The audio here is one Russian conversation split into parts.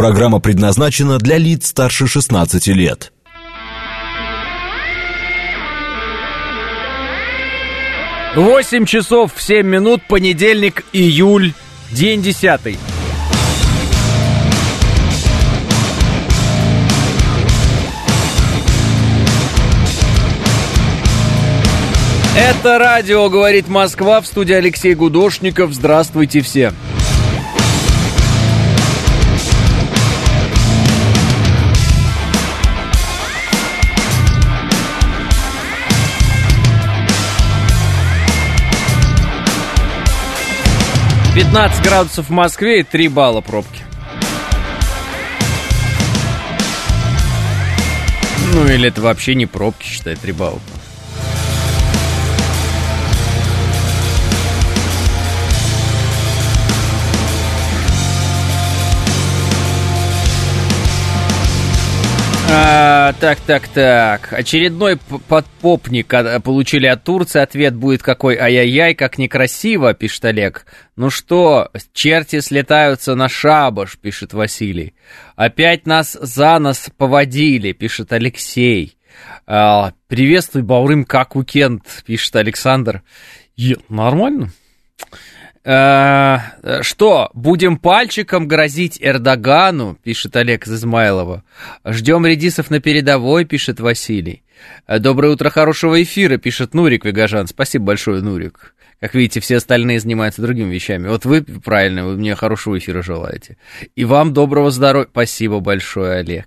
Программа предназначена для лиц старше 16 лет. Восемь часов семь минут, понедельник, июль, день десятый. Это радио «Говорит Москва» в студии Алексей Гудошников. Здравствуйте все. 15 градусов в Москве и 3 балла пробки. Ну или это вообще не пробки, считай, 3 балла. А, так, так, так. Очередной подпопник получили от Турции. Ответ будет какой ай-яй-яй, как некрасиво, пишет Олег. Ну что, черти слетаются на шабаш, пишет Василий. Опять нас за нас поводили, пишет Алексей. А, приветствуй, Баурым, как уикенд, пишет Александр. Е, нормально. Э, что, будем пальчиком грозить Эрдогану, пишет Олег из Измайлова. Ждем редисов на передовой, пишет Василий. Э, доброе утро, хорошего эфира, пишет Нурик Вегажан. Спасибо большое, Нурик. Как видите, все остальные занимаются другими вещами. Вот вы, правильно, вы мне хорошего эфира желаете. И вам доброго здоровья. Спасибо большое, Олег.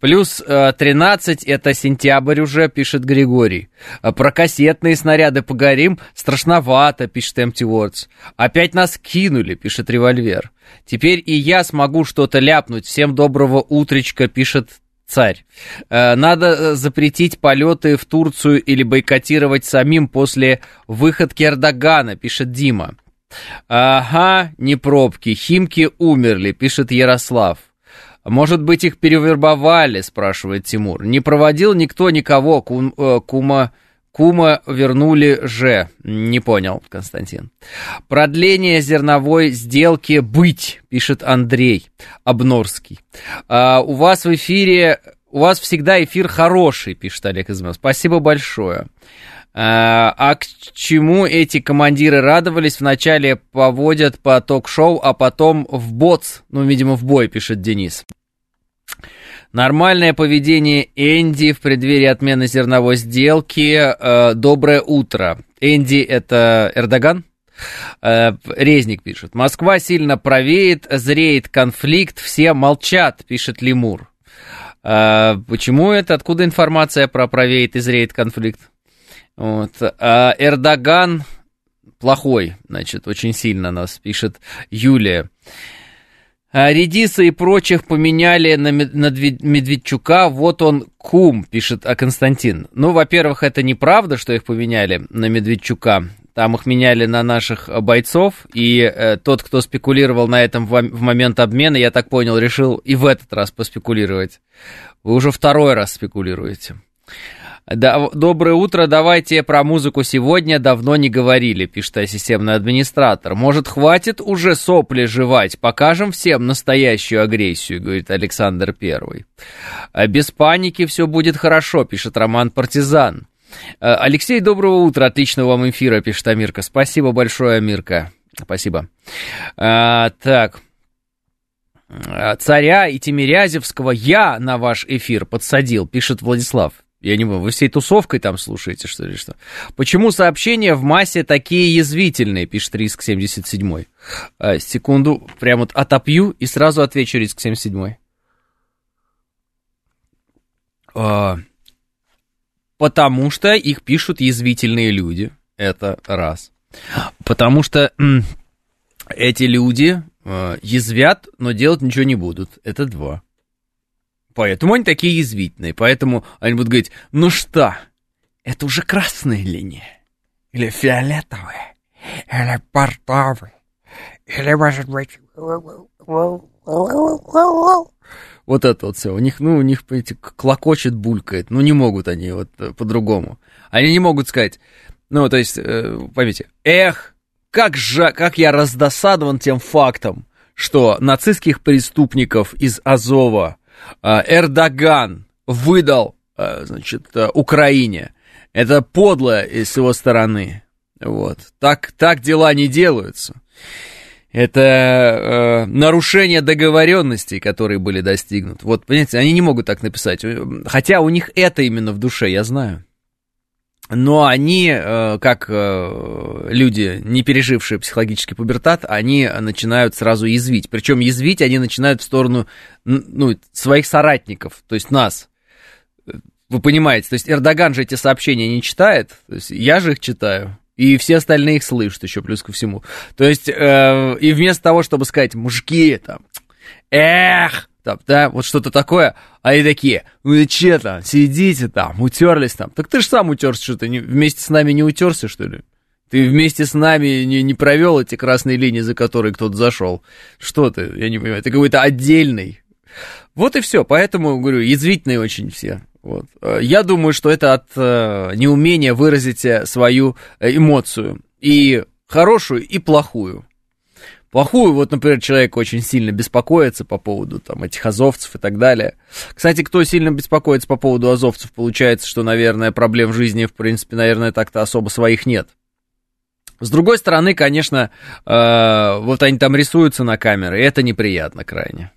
Плюс 13 э, это сентябрь уже, пишет Григорий. Э, про кассетные снаряды поговорим. Страшновато, пишет Empty Words. Опять нас кинули, пишет Револьвер. Теперь и я смогу что-то ляпнуть. Всем доброго утречка, пишет царь. Э, надо запретить полеты в Турцию или бойкотировать самим после выходки Эрдогана, пишет Дима. Ага, не пробки, химки умерли, пишет Ярослав. Может быть, их перевербовали, спрашивает Тимур. Не проводил никто никого, кум, э, кума... Кума вернули же. Не понял, Константин. Продление зерновой сделки быть, пишет Андрей Обнорский. А, у вас в эфире, у вас всегда эфир хороший, пишет Олег Измел. Спасибо большое. А, а к чему эти командиры радовались? Вначале поводят по ток-шоу, а потом в боц, ну, видимо, в бой, пишет Денис. Нормальное поведение Энди в преддверии отмены зерновой сделки. Э, доброе утро. Энди это Эрдоган? Э, Резник пишет. Москва сильно правеет, зреет конфликт, все молчат, пишет Лемур. Э, почему это? Откуда информация про правеет и зреет конфликт? Вот. А Эрдоган плохой, значит, очень сильно нас пишет Юлия. А, Редиса и прочих поменяли на, Медведчука, вот он кум, пишет а Константин. Ну, во-первых, это неправда, что их поменяли на Медведчука. Там их меняли на наших бойцов, и э, тот, кто спекулировал на этом в, в момент обмена, я так понял, решил и в этот раз поспекулировать. Вы уже второй раз спекулируете. Да, доброе утро, давайте про музыку сегодня давно не говорили, пишет системный администратор. Может, хватит уже сопли жевать, покажем всем настоящую агрессию, говорит Александр Первый. «А без паники все будет хорошо, пишет Роман Партизан. «А, Алексей, доброго утра, отличного вам эфира, пишет Амирка. Спасибо большое, Амирка. Спасибо. А, так. Царя и Тимирязевского я на ваш эфир подсадил, пишет Владислав. Я не понимаю, вы всей тусовкой там слушаете, что ли, что? Почему сообщения в массе такие язвительные, пишет Риск 77. А, секунду, прям вот отопью и сразу отвечу Риск 77. А, потому что их пишут язвительные люди, это раз. Потому что эти люди э, язвят, но делать ничего не будут, это два. Поэтому они такие язвительные. Поэтому они будут говорить, ну что, это уже красная линия. Или фиолетовая. Или портовая. Или, может быть... Вот это вот все. У них, ну, у них, понимаете, клокочет, булькает. Ну, не могут они вот э, по-другому. Они не могут сказать, ну, то есть, э, поймите, эх, как же, как я раздосадован тем фактом, что нацистских преступников из Азова Эрдоган выдал, э, значит, э, Украине. Это подло с его стороны. Вот. Так, так дела не делаются. Это э, нарушение договоренностей, которые были достигнуты. Вот, понимаете, они не могут так написать. Хотя у них это именно в душе, я знаю. Но они, э, как э, люди, не пережившие психологический пубертат, они начинают сразу язвить. Причем язвить они начинают в сторону ну, своих соратников, то есть нас. Вы понимаете, то есть Эрдоган же эти сообщения не читает, то есть я же их читаю. И все остальные их слышат еще плюс ко всему. То есть, э, и вместо того, чтобы сказать, мужики, там, эх, там, да, вот что-то такое, а они такие, вы че там, сидите там, утерлись там. Так ты же сам утерся, что ты не, вместе с нами не утерся, что ли? Ты вместе с нами не, не провел эти красные линии, за которые кто-то зашел. Что ты, я не понимаю, ты какой-то отдельный. Вот и все, поэтому, говорю, язвительные очень все. Вот. Э, я думаю, что это от э, неумения выразить э, свою эмоцию. И хорошую, и плохую. Плохую, вот, например, человек очень сильно беспокоится по поводу там, этих азовцев и так далее. Кстати, кто сильно беспокоится по поводу азовцев, получается, что, наверное, проблем в жизни, в принципе, наверное, так-то особо своих нет. С другой стороны, конечно, э, вот они там рисуются на камеры, и это неприятно крайне.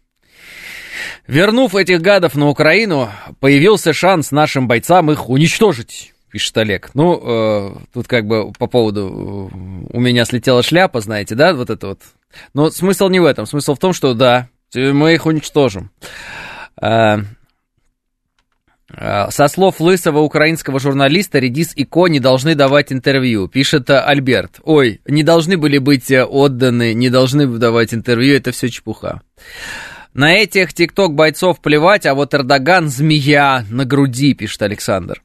Вернув этих гадов на Украину, появился шанс нашим бойцам их уничтожить, пишет Олег. Ну, э, тут как бы по поводу э, у меня слетела шляпа, знаете, да, вот это вот. Но смысл не в этом, смысл в том, что да, мы их уничтожим. Э, э со слов лысого украинского журналиста, Редис и Ко не должны давать интервью, пишет Альберт. Ой, не должны были быть отданы, не должны давать интервью, это все чепуха. На этих тикток бойцов плевать, а вот Эрдоган змея на груди, пишет Александр.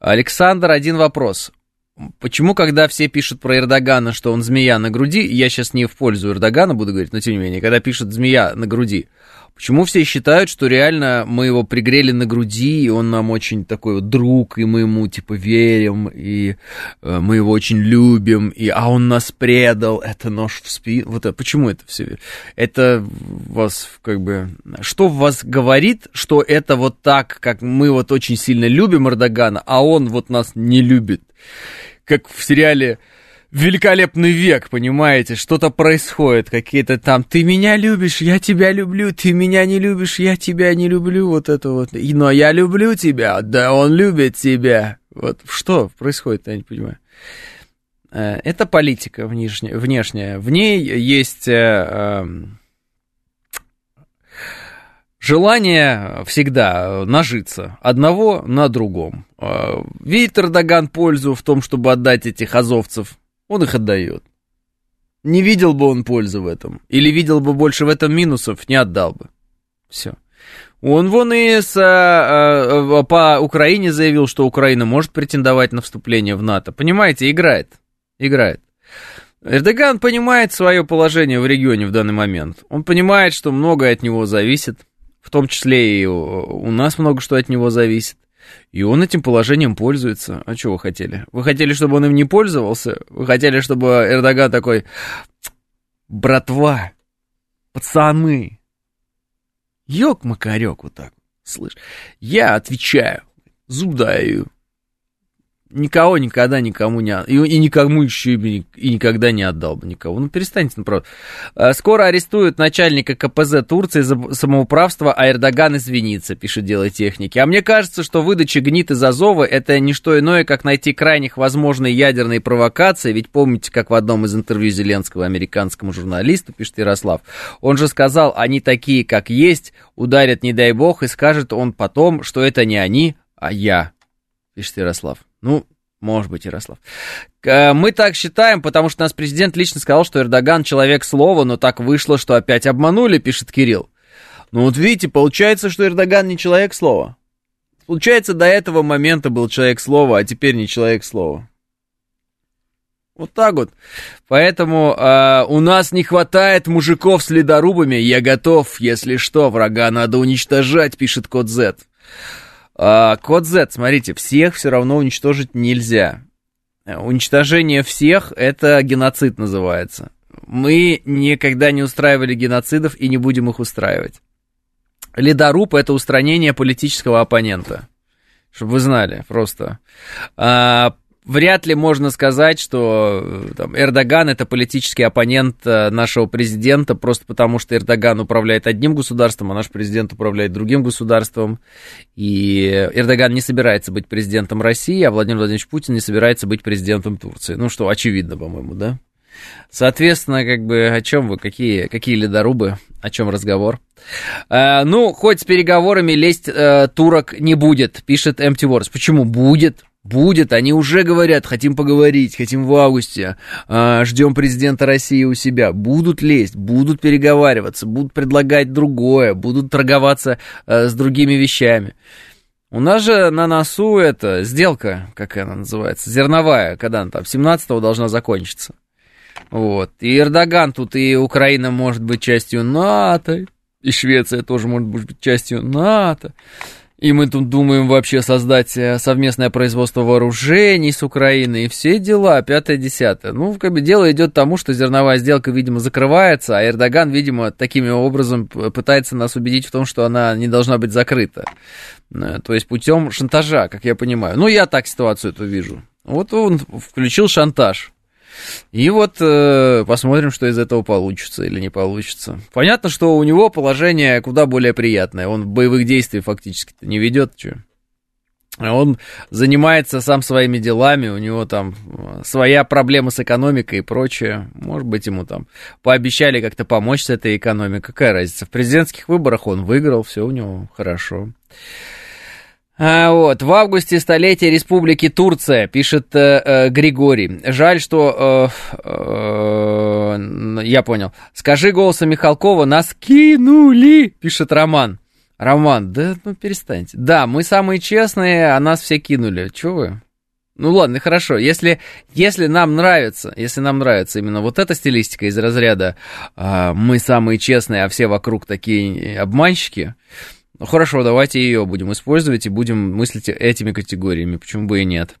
Александр, один вопрос. Почему, когда все пишут про Эрдогана, что он змея на груди, я сейчас не в пользу Эрдогана буду говорить, но тем не менее, когда пишут змея на груди, Почему все считают, что реально мы его пригрели на груди, и он нам очень такой вот друг, и мы ему типа верим, и э, мы его очень любим, и а он нас предал, это нож в спину. Вот это, почему это все? Это вас как бы... Что в вас говорит, что это вот так, как мы вот очень сильно любим Эрдогана, а он вот нас не любит? Как в сериале великолепный век, понимаете, что-то происходит, какие-то там, ты меня любишь, я тебя люблю, ты меня не любишь, я тебя не люблю, вот это вот, но я люблю тебя, да он любит тебя, вот что происходит, я не понимаю. Э, это политика внешняя, внешняя. в ней есть э, эм, желание всегда нажиться одного на другом. Э, видит Эрдоган пользу в том, чтобы отдать этих азовцев он их отдает. Не видел бы он пользы в этом. Или видел бы больше в этом минусов, не отдал бы. Все. Он вон и с, а, а, по Украине заявил, что Украина может претендовать на вступление в НАТО. Понимаете, играет. Играет. Эрдоган понимает свое положение в регионе в данный момент. Он понимает, что многое от него зависит. В том числе и у нас много что от него зависит. И он этим положением пользуется. А что вы хотели? Вы хотели, чтобы он им не пользовался? Вы хотели, чтобы Эрдоган такой... Братва, пацаны, ёк-макарёк вот так, слышь, я отвечаю, зуб даю, Никого никогда никому не... И, и никому еще и, и никогда не отдал бы никого. Ну, перестаньте, ну, просто. А, скоро арестуют начальника КПЗ Турции за самоуправство, а Эрдоган извинится, пишет Дело техники. А мне кажется, что выдача гнит из Азова это не что иное, как найти крайних возможные ядерные провокации. Ведь помните, как в одном из интервью Зеленского американскому журналисту, пишет Ярослав, он же сказал, они такие, как есть, ударят, не дай бог, и скажет он потом, что это не они, а я, пишет Ярослав. Ну, может быть, Ярослав. Мы так считаем, потому что нас президент лично сказал, что Эрдоган человек слова, но так вышло, что опять обманули, пишет Кирилл. Ну вот видите, получается, что Эрдоган не человек слова. Получается, до этого момента был человек слова, а теперь не человек слова. Вот так вот. Поэтому э, у нас не хватает мужиков с ледорубами. Я готов, если что, врага надо уничтожать, пишет код Z. А, код Z, смотрите, всех все равно уничтожить нельзя. Уничтожение всех это геноцид называется. Мы никогда не устраивали геноцидов и не будем их устраивать. Ледоруб – это устранение политического оппонента. Чтобы вы знали, просто. А, вряд ли можно сказать, что э, там, Эрдоган это политический оппонент э, нашего президента, просто потому что Эрдоган управляет одним государством, а наш президент управляет другим государством. И Эрдоган не собирается быть президентом России, а Владимир Владимирович Путин не собирается быть президентом Турции. Ну что, очевидно, по-моему, да? Соответственно, как бы о чем вы, какие, какие ледорубы, о чем разговор? Э, ну, хоть с переговорами лезть э, турок не будет, пишет Empty Wars. Почему будет? Будет, они уже говорят, хотим поговорить, хотим в августе, э, ждем президента России у себя. Будут лезть, будут переговариваться, будут предлагать другое, будут торговаться э, с другими вещами. У нас же на носу это сделка, как она называется, зерновая, когда она там 17-го должна закончиться. Вот. И Эрдоган тут, и Украина может быть частью НАТО, и Швеция тоже может быть частью НАТО. И мы тут думаем вообще создать э, совместное производство вооружений с Украиной и все дела, пятое-десятое. Ну, как бы дело идет к тому, что зерновая сделка, видимо, закрывается, а Эрдоган, видимо, таким образом пытается нас убедить в том, что она не должна быть закрыта. Э, то есть путем шантажа, как я понимаю. Ну, я так ситуацию эту вижу. Вот он включил шантаж. И вот э, посмотрим, что из этого получится или не получится. Понятно, что у него положение куда более приятное. Он боевых действий фактически не ведет. Что? Он занимается сам своими делами, у него там э, своя проблема с экономикой и прочее. Может быть, ему там пообещали как-то помочь с этой экономикой. Какая разница? В президентских выборах он выиграл, все у него хорошо. А, вот, в августе столетие Республики Турция, пишет э, э, Григорий. Жаль, что... Э, э, я понял. Скажи голосом Михалкова, нас кинули, пишет Роман. Роман, да ну перестаньте. Да, мы самые честные, а нас все кинули. Чего вы? Ну ладно, хорошо. Если, если нам нравится, если нам нравится именно вот эта стилистика из разряда э, мы самые честные, а все вокруг такие обманщики, ну хорошо, давайте ее будем использовать и будем мыслить этими категориями, почему бы и нет.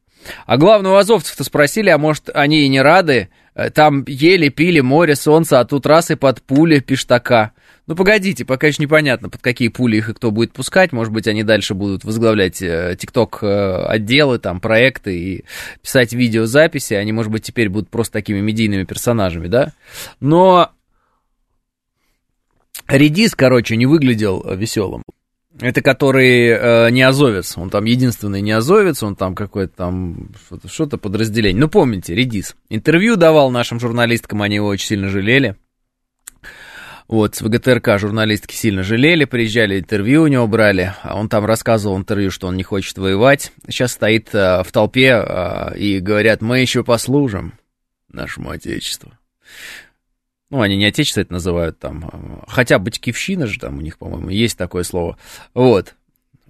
А главное, у азовцев-то спросили, а может, они и не рады? Э, там ели, пили море, солнце, а тут раз и под пули пиштака. Ну, погодите, пока еще непонятно, под какие пули их и кто будет пускать. Может быть, они дальше будут возглавлять э, ТикТок-отделы, э, там, проекты и писать видеозаписи. Они, может быть, теперь будут просто такими медийными персонажами, да? Но Редис, короче, не выглядел веселым. Это который э, не азовец, он там единственный не азовец, он там какое-то там что-то, что-то подразделение. Ну, помните, Редис. Интервью давал нашим журналисткам, они его очень сильно жалели. Вот, с ВГТРК журналистки сильно жалели, приезжали, интервью у него брали, а он там рассказывал в интервью, что он не хочет воевать. Сейчас стоит э, в толпе э, и говорят, мы еще послужим нашему Отечеству. Ну, они не отечество это называют там. Хотя батькивщина же там у них, по-моему, есть такое слово. Вот.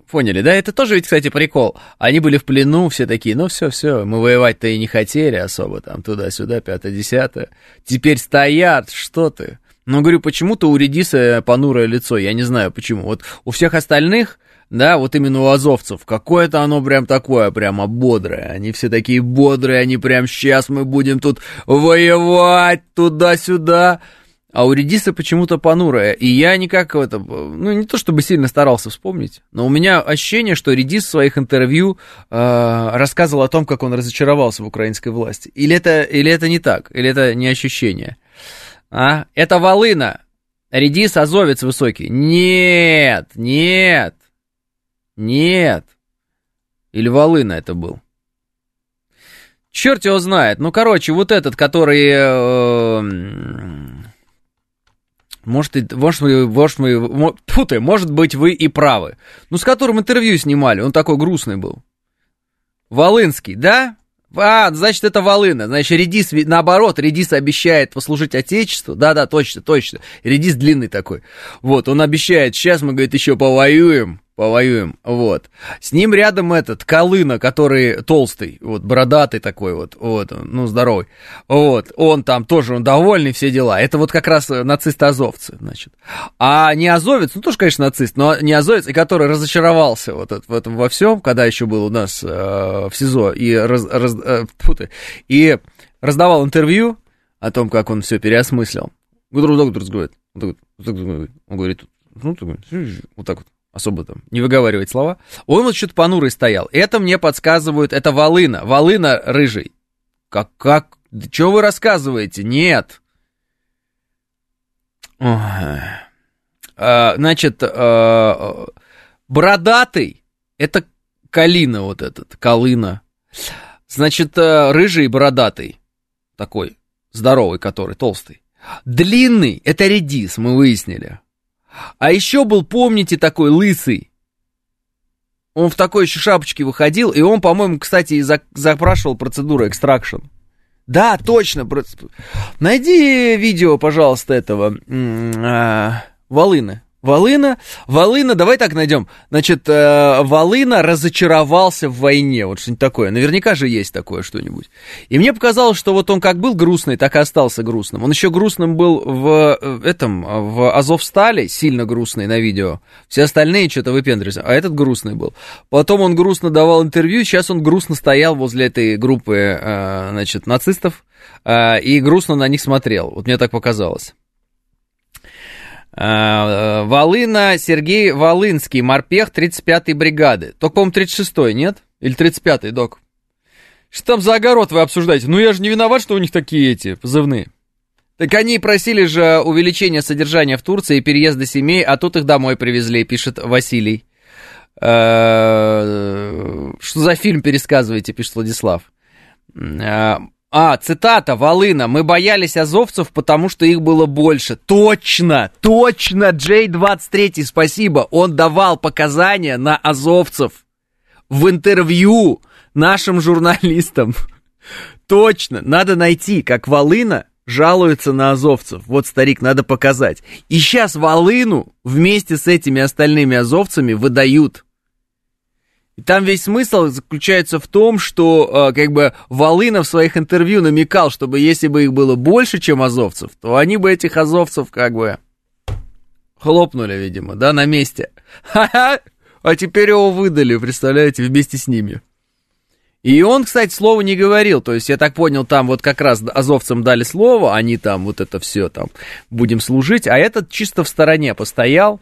Поняли, да? Это тоже ведь, кстати, прикол. Они были в плену, все такие, ну все, все, мы воевать-то и не хотели особо, там, туда-сюда, пятое-десятое. Теперь стоят, что ты? Ну, говорю, почему-то у Редиса понурое лицо, я не знаю почему. Вот у всех остальных да, вот именно у азовцев, какое-то оно прям такое, прямо бодрое. Они все такие бодрые, они прям сейчас мы будем тут воевать туда-сюда. А у Редиса почему-то понурое. И я никак это, ну не то чтобы сильно старался вспомнить, но у меня ощущение, что Редис в своих интервью э, рассказывал о том, как он разочаровался в украинской власти. Или это, или это не так, или это не ощущение. А? Это волына. Редис азовец высокий. Нет, нет. Нет. Или Волына это был. Черт его знает. Ну, короче, вот этот, который... Э, может, может, мы, может, мы, фу ты, может быть, вы и правы. Ну, с которым интервью снимали, он такой грустный был. Волынский, да? А, значит, это Волына. Значит, Редис, наоборот, Редис обещает послужить Отечеству. Да-да, точно, точно. Редис длинный такой. Вот, он обещает, сейчас мы, говорит, еще повоюем повоюем, вот. С ним рядом этот, Колына, который толстый, вот, бородатый такой вот, вот, ну, здоровый, вот, он там тоже, он довольный, все дела. Это вот как раз нацисты-азовцы, значит. А не азовец, ну, тоже, конечно, нацист, но не азовец, и который разочаровался вот в этом во всем, когда еще был у нас э, в СИЗО, и, раз, раз, э, и раздавал интервью, о том, как он все переосмыслил. Доктор говорит, он говорит, ну, так вот, особо там не выговаривать слова. Он вот что-то понурый стоял. Это мне подсказывают, это Волына, Волына рыжий. Как, как, что вы рассказываете? Нет. А, значит, а, бородатый, это Калина вот этот, Калына. Значит, э, рыжий и бородатый, такой, здоровый который, толстый. Длинный, это редис, мы выяснили. А еще был, помните, такой лысый. Он в такой еще шапочке выходил, и он, по-моему, кстати, и запрашивал процедуру экстракшн. Да, точно. Найди видео, пожалуйста, этого а, Волыны. Волына, Волына, давай так найдем. Значит, э, Волына разочаровался в войне, вот что-нибудь такое. Наверняка же есть такое что-нибудь. И мне показалось, что вот он как был грустный, так и остался грустным. Он еще грустным был в э, этом, в Азовстале, сильно грустный на видео. Все остальные что-то выпендривались, а этот грустный был. Потом он грустно давал интервью, сейчас он грустно стоял возле этой группы, э, значит, нацистов, э, и грустно на них смотрел. Вот мне так показалось. Э, Волына Сергей Волынский, морпех 35-й бригады. Только, по-моему, 36-й, нет? Или 35-й, док? Что там за огород вы обсуждаете? Ну, я же не виноват, что у них такие эти позывные. Так они просили же увеличения содержания в Турции и переезда семей, а тут их домой привезли, пишет Василий. Э, что за фильм пересказываете, пишет Владислав. А, цитата, Волына. Мы боялись азовцев, потому что их было больше. Точно, точно, Джей 23, спасибо. Он давал показания на азовцев в интервью нашим журналистам. Точно, надо найти, как Волына жалуется на азовцев. Вот, старик, надо показать. И сейчас Волыну вместе с этими остальными азовцами выдают. И там весь смысл заключается в том, что э, как бы Волына в своих интервью намекал, чтобы если бы их было больше, чем азовцев, то они бы этих азовцев как бы хлопнули, видимо, да, на месте. А теперь его выдали, представляете, вместе с ними. И он, кстати, слова не говорил, то есть я так понял, там вот как раз азовцам дали слово, они там вот это все там будем служить, а этот чисто в стороне постоял.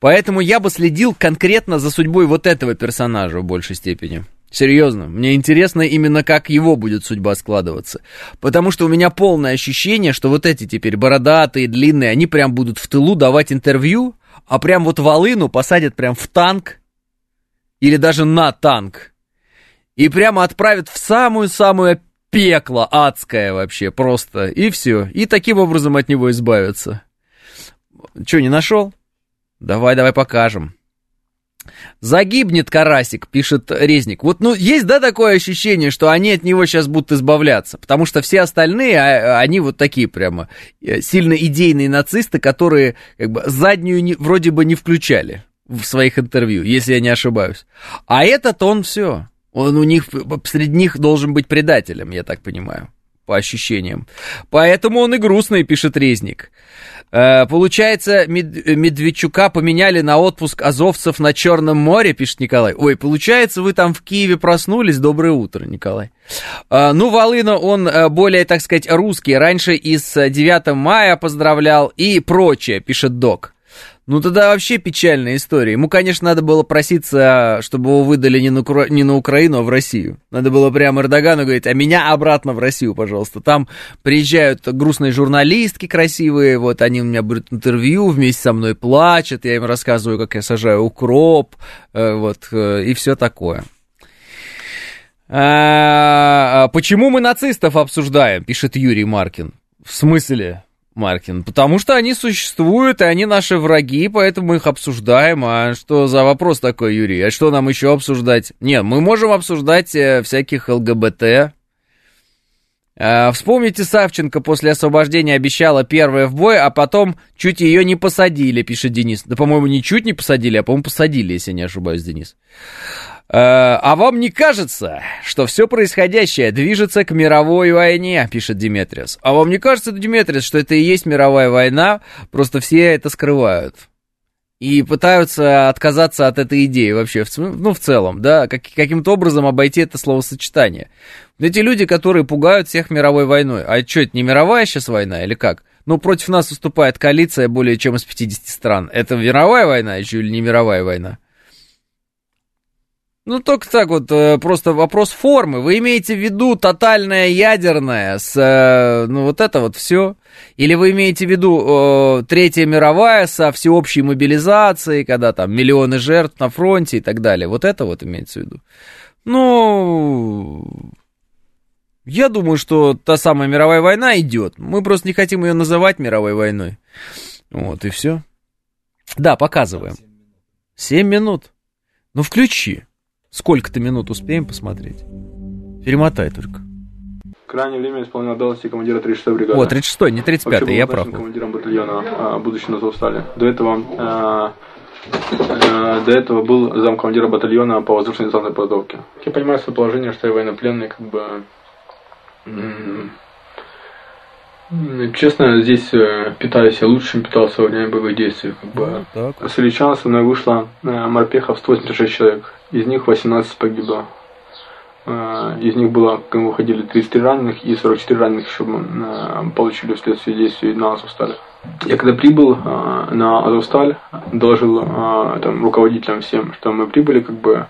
Поэтому я бы следил конкретно за судьбой вот этого персонажа в большей степени. Серьезно, мне интересно именно, как его будет судьба складываться. Потому что у меня полное ощущение, что вот эти теперь бородатые, длинные, они прям будут в тылу давать интервью, а прям вот волыну посадят прям в танк или даже на танк. И прямо отправят в самую-самую пекло адское вообще просто. И все. И таким образом от него избавятся. Че, не нашел? Давай, давай покажем. Загибнет карасик, пишет Резник. Вот, ну, есть, да, такое ощущение, что они от него сейчас будут избавляться, потому что все остальные, а, они вот такие прямо э, сильно идейные нацисты, которые как бы заднюю не, вроде бы не включали в своих интервью, если я не ошибаюсь. А этот он все, он у них, среди них должен быть предателем, я так понимаю, по ощущениям. Поэтому он и грустный, пишет Резник. Э, получается, Мед... Медведчука поменяли на отпуск азовцев на Черном море, пишет Николай. Ой, получается, вы там в Киеве проснулись. Доброе утро, Николай. Э, ну, Волына, он э, более, так сказать, русский. Раньше и с 9 мая поздравлял и прочее, пишет Док. Ну тогда вообще печальная история. Ему, конечно, надо было проситься, чтобы его выдали не на, Укра... не на Украину, а в Россию. Надо было прямо Эрдогану говорить, а меня обратно в Россию, пожалуйста. Там приезжают грустные журналистки красивые, вот они у меня берут интервью, вместе со мной плачут, я им рассказываю, как я сажаю укроп, э, вот, э, и все такое. А, а, почему мы нацистов обсуждаем, пишет Юрий Маркин. В смысле? Маркин, потому что они существуют, и они наши враги, поэтому мы их обсуждаем. А что за вопрос такой, Юрий? А что нам еще обсуждать? Нет, мы можем обсуждать э, всяких ЛГБТ. Э, вспомните, Савченко после освобождения обещала первое в бой, а потом чуть ее не посадили, пишет Денис. Да, по-моему, не чуть не посадили, а, по-моему, посадили, если не ошибаюсь, Денис. Э, а вам не кажется, что все происходящее движется к мировой войне, пишет Диметриус. А вам не кажется, Диметриус, что это и есть мировая война, просто все это скрывают? и пытаются отказаться от этой идеи вообще, ну, в целом, да, как, каким-то образом обойти это словосочетание. Эти люди, которые пугают всех мировой войной. А что, это не мировая сейчас война или как? Ну, против нас выступает коалиция более чем из 50 стран. Это мировая война еще или не мировая война? Ну, только так вот, э, просто вопрос формы. Вы имеете в виду тотальное ядерное с, э, ну, вот это вот все? Или вы имеете в виду э, Третья мировая со всеобщей мобилизацией, когда там миллионы жертв на фронте и так далее? Вот это вот имеется в виду? Ну, я думаю, что та самая мировая война идет. Мы просто не хотим ее называть мировой войной. Вот, и все. Да, показываем. Семь минут. Ну, включи. Сколько-то минут успеем посмотреть? Перемотай только. Крайнее время исполнял должности командира 36-й бригады. О, 36-й, не 35-й, я прав. командиром батальона, а, будучи на Азовстале. До этого, а, а, до этого был замкомандира батальона по воздушной десантной подготовке. Я понимаю свое положение, что я военнопленный, как бы... Честно, здесь э, питаюсь я лучше, чем питался во время боевых действий. Как бы. Ну, так. С Ильича со мной вышло э, морпехов 186 человек из них 18 погибло. А, из них было, как мы выходили, 33 раненых и 44 раненых еще а, получили вследствие действий на Азовстале. Я когда прибыл на Азовсталь, доложил там, руководителям всем, что мы прибыли, как бы,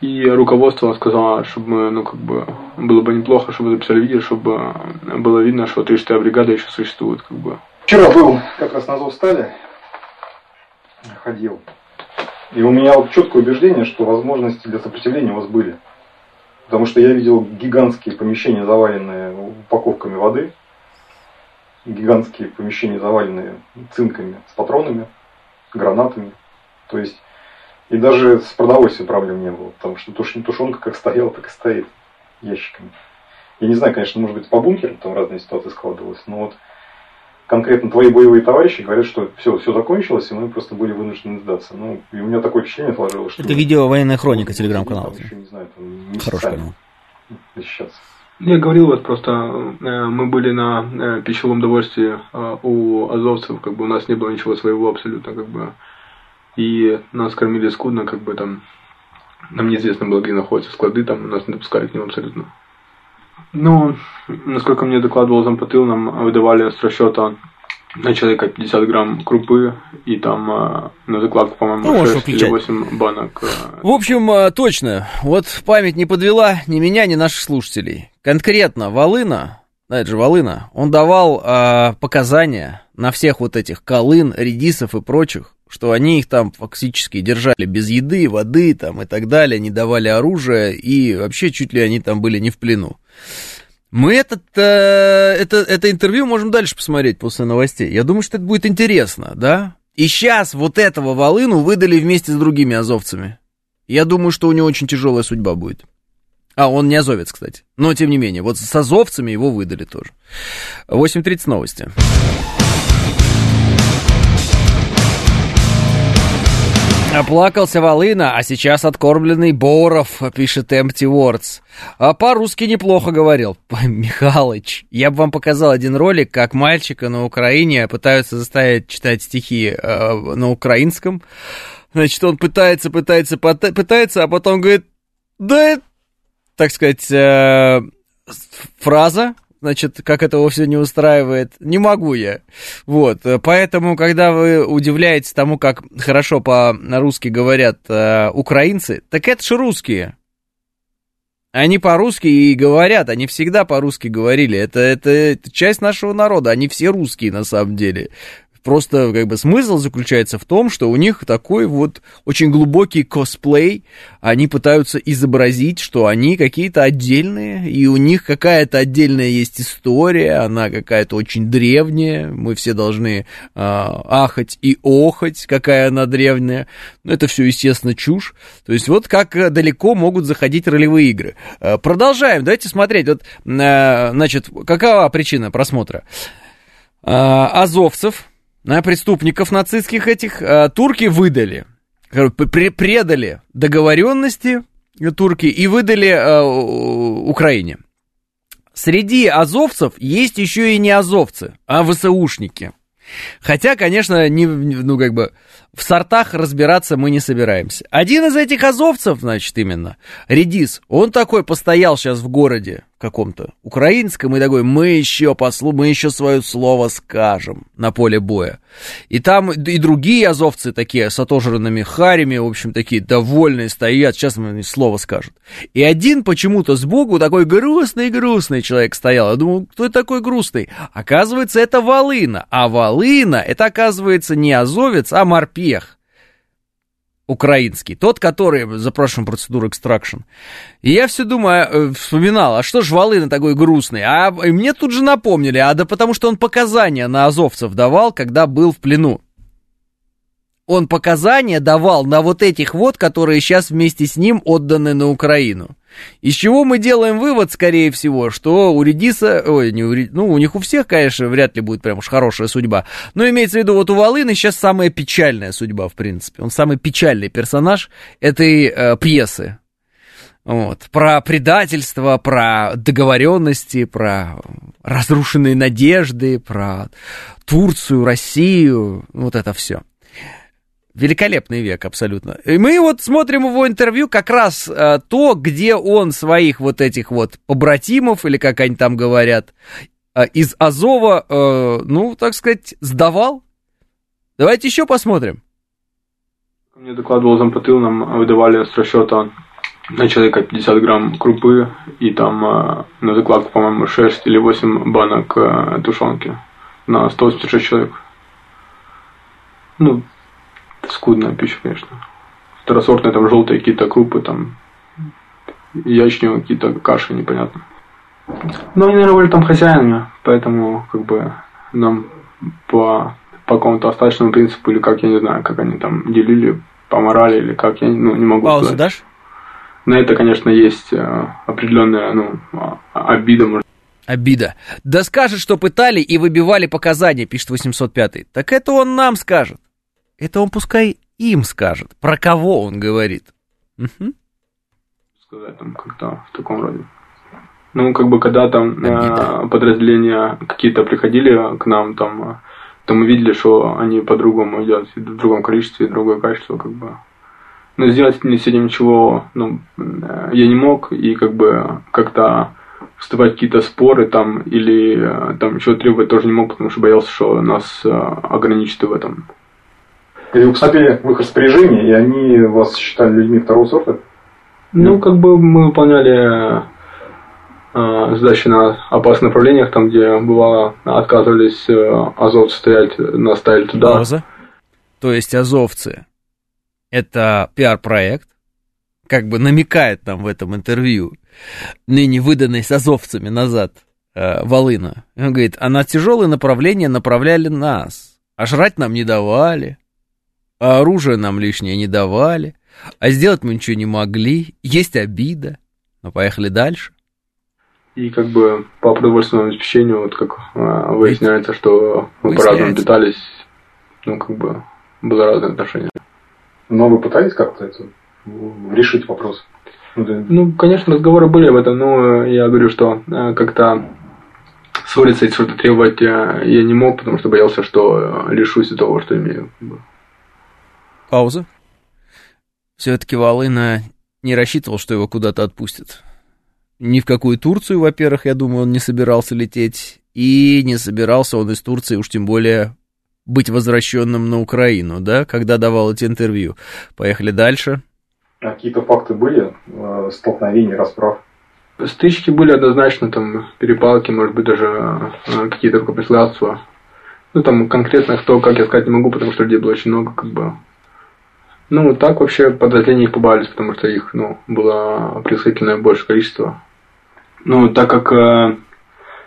и руководство сказало, чтобы мы, ну, как бы, было бы неплохо, чтобы записали видео, чтобы было видно, что 36-я бригада еще существует, как бы. Вчера был как раз на Азовстале, ходил, и у меня вот четкое убеждение, что возможности для сопротивления у вас были. Потому что я видел гигантские помещения, заваленные упаковками воды, гигантские помещения, заваленные цинками с патронами, гранатами. То есть, и даже с продовольствием проблем не было, потому что тушенка как стояла, так и стоит ящиками. Я не знаю, конечно, может быть, по бункерам там разные ситуации складывалась, но вот конкретно твои боевые товарищи говорят, что все, все закончилось, и мы просто были вынуждены сдаться. Ну, и у меня такое впечатление сложилось, что... Это видео «Военная хроника» телеграм-канал. Еще не знаю, там, Хороший канал. Защищаться. Я говорил вот просто, э, мы были на э, пищевом довольстве э, у азовцев, как бы у нас не было ничего своего абсолютно, как бы. И нас кормили скудно, как бы там, нам неизвестно было, где находятся склады, там нас не допускали к ним абсолютно. Ну, насколько мне докладывал зампотыл, нам выдавали с расчета на человека 50 грамм крупы и там э, на закладку, по-моему, ну, 6 или 8 банок. Э. В общем, э, точно, вот память не подвела ни меня, ни наших слушателей. Конкретно Волына, да, это же Волына, он давал э, показания на всех вот этих Колын, Редисов и прочих, что они их там фактически держали без еды, воды там и так далее, не давали оружия, и вообще чуть ли они там были не в плену. Мы этот, э, это, это интервью можем дальше посмотреть после новостей. Я думаю, что это будет интересно, да? И сейчас вот этого Волыну выдали вместе с другими азовцами. Я думаю, что у него очень тяжелая судьба будет. А, он не азовец, кстати. Но, тем не менее, вот с азовцами его выдали тоже. 8.30 новости. Оплакался Волына, а сейчас откормленный Боров, пишет Empty Words. А по-русски неплохо говорил. Михалыч, я бы вам показал один ролик, как мальчика на Украине пытаются заставить читать стихи э, на украинском. Значит, он пытается, пытается, пытается, а потом говорит, да, так сказать, э, фраза, значит, как это его все не устраивает, не могу я. Вот, поэтому, когда вы удивляетесь тому, как хорошо по-русски говорят э, украинцы, так это же русские. Они по-русски и говорят, они всегда по-русски говорили. Это, это, это часть нашего народа, они все русские на самом деле. Просто как бы смысл заключается в том, что у них такой вот очень глубокий косплей. Они пытаются изобразить, что они какие-то отдельные, и у них какая-то отдельная есть история, она какая-то очень древняя. Мы все должны э, ахать и охать, какая она древняя. Но это все, естественно, чушь. То есть вот как далеко могут заходить ролевые игры. Э, продолжаем, давайте смотреть. Вот, э, значит, какова причина просмотра? Э, Азовцев на преступников нацистских этих а, турки выдали, предали договоренности турки и выдали а, Украине. Среди азовцев есть еще и не азовцы, а ВСУшники. Хотя, конечно, не, ну, как бы, в сортах разбираться мы не собираемся. Один из этих азовцев, значит, именно, Редис, он такой постоял сейчас в городе каком-то украинском и такой, мы еще послу, мы еще свое слово скажем на поле боя. И там и другие азовцы такие с отожранными харями, в общем, такие довольные стоят, сейчас мы слово скажут. И один почему-то сбоку такой грустный-грустный человек стоял. Я думал, кто это такой грустный? Оказывается, это Волына. А Волына, это оказывается не азовец, а морпех украинский, тот, который запрашиваем процедуру экстракшн. И я все думаю, э, вспоминал, а что ж Волына такой грустный? А и мне тут же напомнили, а да потому что он показания на азовцев давал, когда был в плену он показания давал на вот этих вот, которые сейчас вместе с ним отданы на Украину. Из чего мы делаем вывод, скорее всего, что у Редиса, ой, не у, ну, у них у всех, конечно, вряд ли будет прям уж хорошая судьба, но имеется в виду, вот у Волыны сейчас самая печальная судьба, в принципе. Он самый печальный персонаж этой э, пьесы. Вот. Про предательство, про договоренности, про разрушенные надежды, про Турцию, Россию, вот это все. Великолепный век, абсолютно. И мы вот смотрим его интервью как раз э, то, где он своих вот этих вот побратимов, или как они там говорят, э, из Азова, э, ну, так сказать, сдавал. Давайте еще посмотрим. Мне докладывал зампотыл, нам выдавали с расчета на человека 50 грамм крупы и там э, на закладку, по-моему, 6 или 8 банок э, тушенки на 186 человек. Ну, скудная пища, конечно. Второсортные там желтые какие-то крупы, там ячневые какие-то каши, непонятно. Но они, наверное, были там хозяинами, поэтому как бы нам по, по какому-то остаточному принципу, или как, я не знаю, как они там делили по морали, или как, я ну, не могу Паузу сказать. дашь? На это, конечно, есть э, определенная ну, а, обида, может Обида. Да скажет, что пытали и выбивали показания, пишет 805. Так это он нам скажет. Это он пускай им скажет. Про кого он говорит. Угу. Сказать там как-то в таком роде. Ну, как бы, когда там э, подразделения какие-то приходили к нам, там, э, то мы видели, что они по-другому идут, в другом количестве, другое качество, как бы. Но сделать не с этим ничего, ну, э, я не мог, и как бы как-то вступать в какие-то споры там или э, там еще требовать тоже не мог, потому что боялся, что нас ограничат в этом. Или вы поступили в их распоряжение, и они вас считали людьми второго сорта? Ну, как бы мы выполняли э, задачи на опасных направлениях, там, где бывало отказывались э, азовцы стоять, нас ставили туда. Пауза. То есть азовцы – это пиар-проект, как бы намекает нам в этом интервью, ныне выданный с азовцами назад э, Волына. Он говорит, а на тяжелые направления направляли нас, а жрать нам не давали, а оружие нам лишнее не давали, а сделать мы ничего не могли, есть обида. Ну, поехали дальше. И как бы по продовольственному обеспечению, вот как а, выясняется, что мы по-разному питались, ну, как бы было разное отношение. Но вы пытались как-то это решить вопрос? Ну, ну, конечно, разговоры были об этом, но я говорю, что а, как-то ссориться и что-то требовать я, я не мог, потому что боялся, что лишусь того, что имею. Пауза. Все-таки Волына не рассчитывал, что его куда-то отпустят. Ни в какую Турцию, во-первых, я думаю, он не собирался лететь. И не собирался он из Турции уж тем более быть возвращенным на Украину, да, когда давал эти интервью. Поехали дальше. А какие-то факты были э, столкновений, расправ? Стычки были однозначно, там перепалки, может быть, даже э, какие-то рукоприкладства. Ну, там конкретно кто, как я сказать не могу, потому что людей было очень много, как бы. Ну, так вообще подразделения их побавились, потому что их, ну, было предсказательное большее количество. Ну, так как э,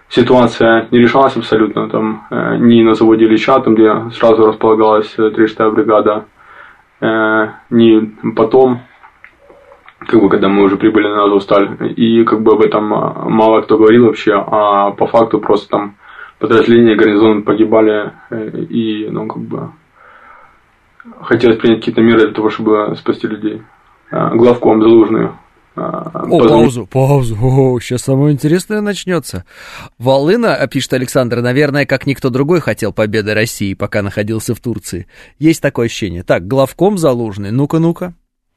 ситуация не решалась абсолютно, там, э, ни на заводе Ильича, там, где сразу располагалась 36-я бригада, э, ни потом, как бы, когда мы уже прибыли на Азовсталь, и как бы об этом э, мало кто говорил вообще, а по факту просто там подразделения гарнизона погибали, э, и, ну, как бы, хотелось принять какие-то меры для того, чтобы спасти людей. А, главком Залужный О, паузу, паузу. О, сейчас самое интересное начнется. Волына, а пишет Александр, наверное, как никто другой хотел победы России, пока находился в Турции. Есть такое ощущение. Так, главком Залужный, ну-ка, ну-ка.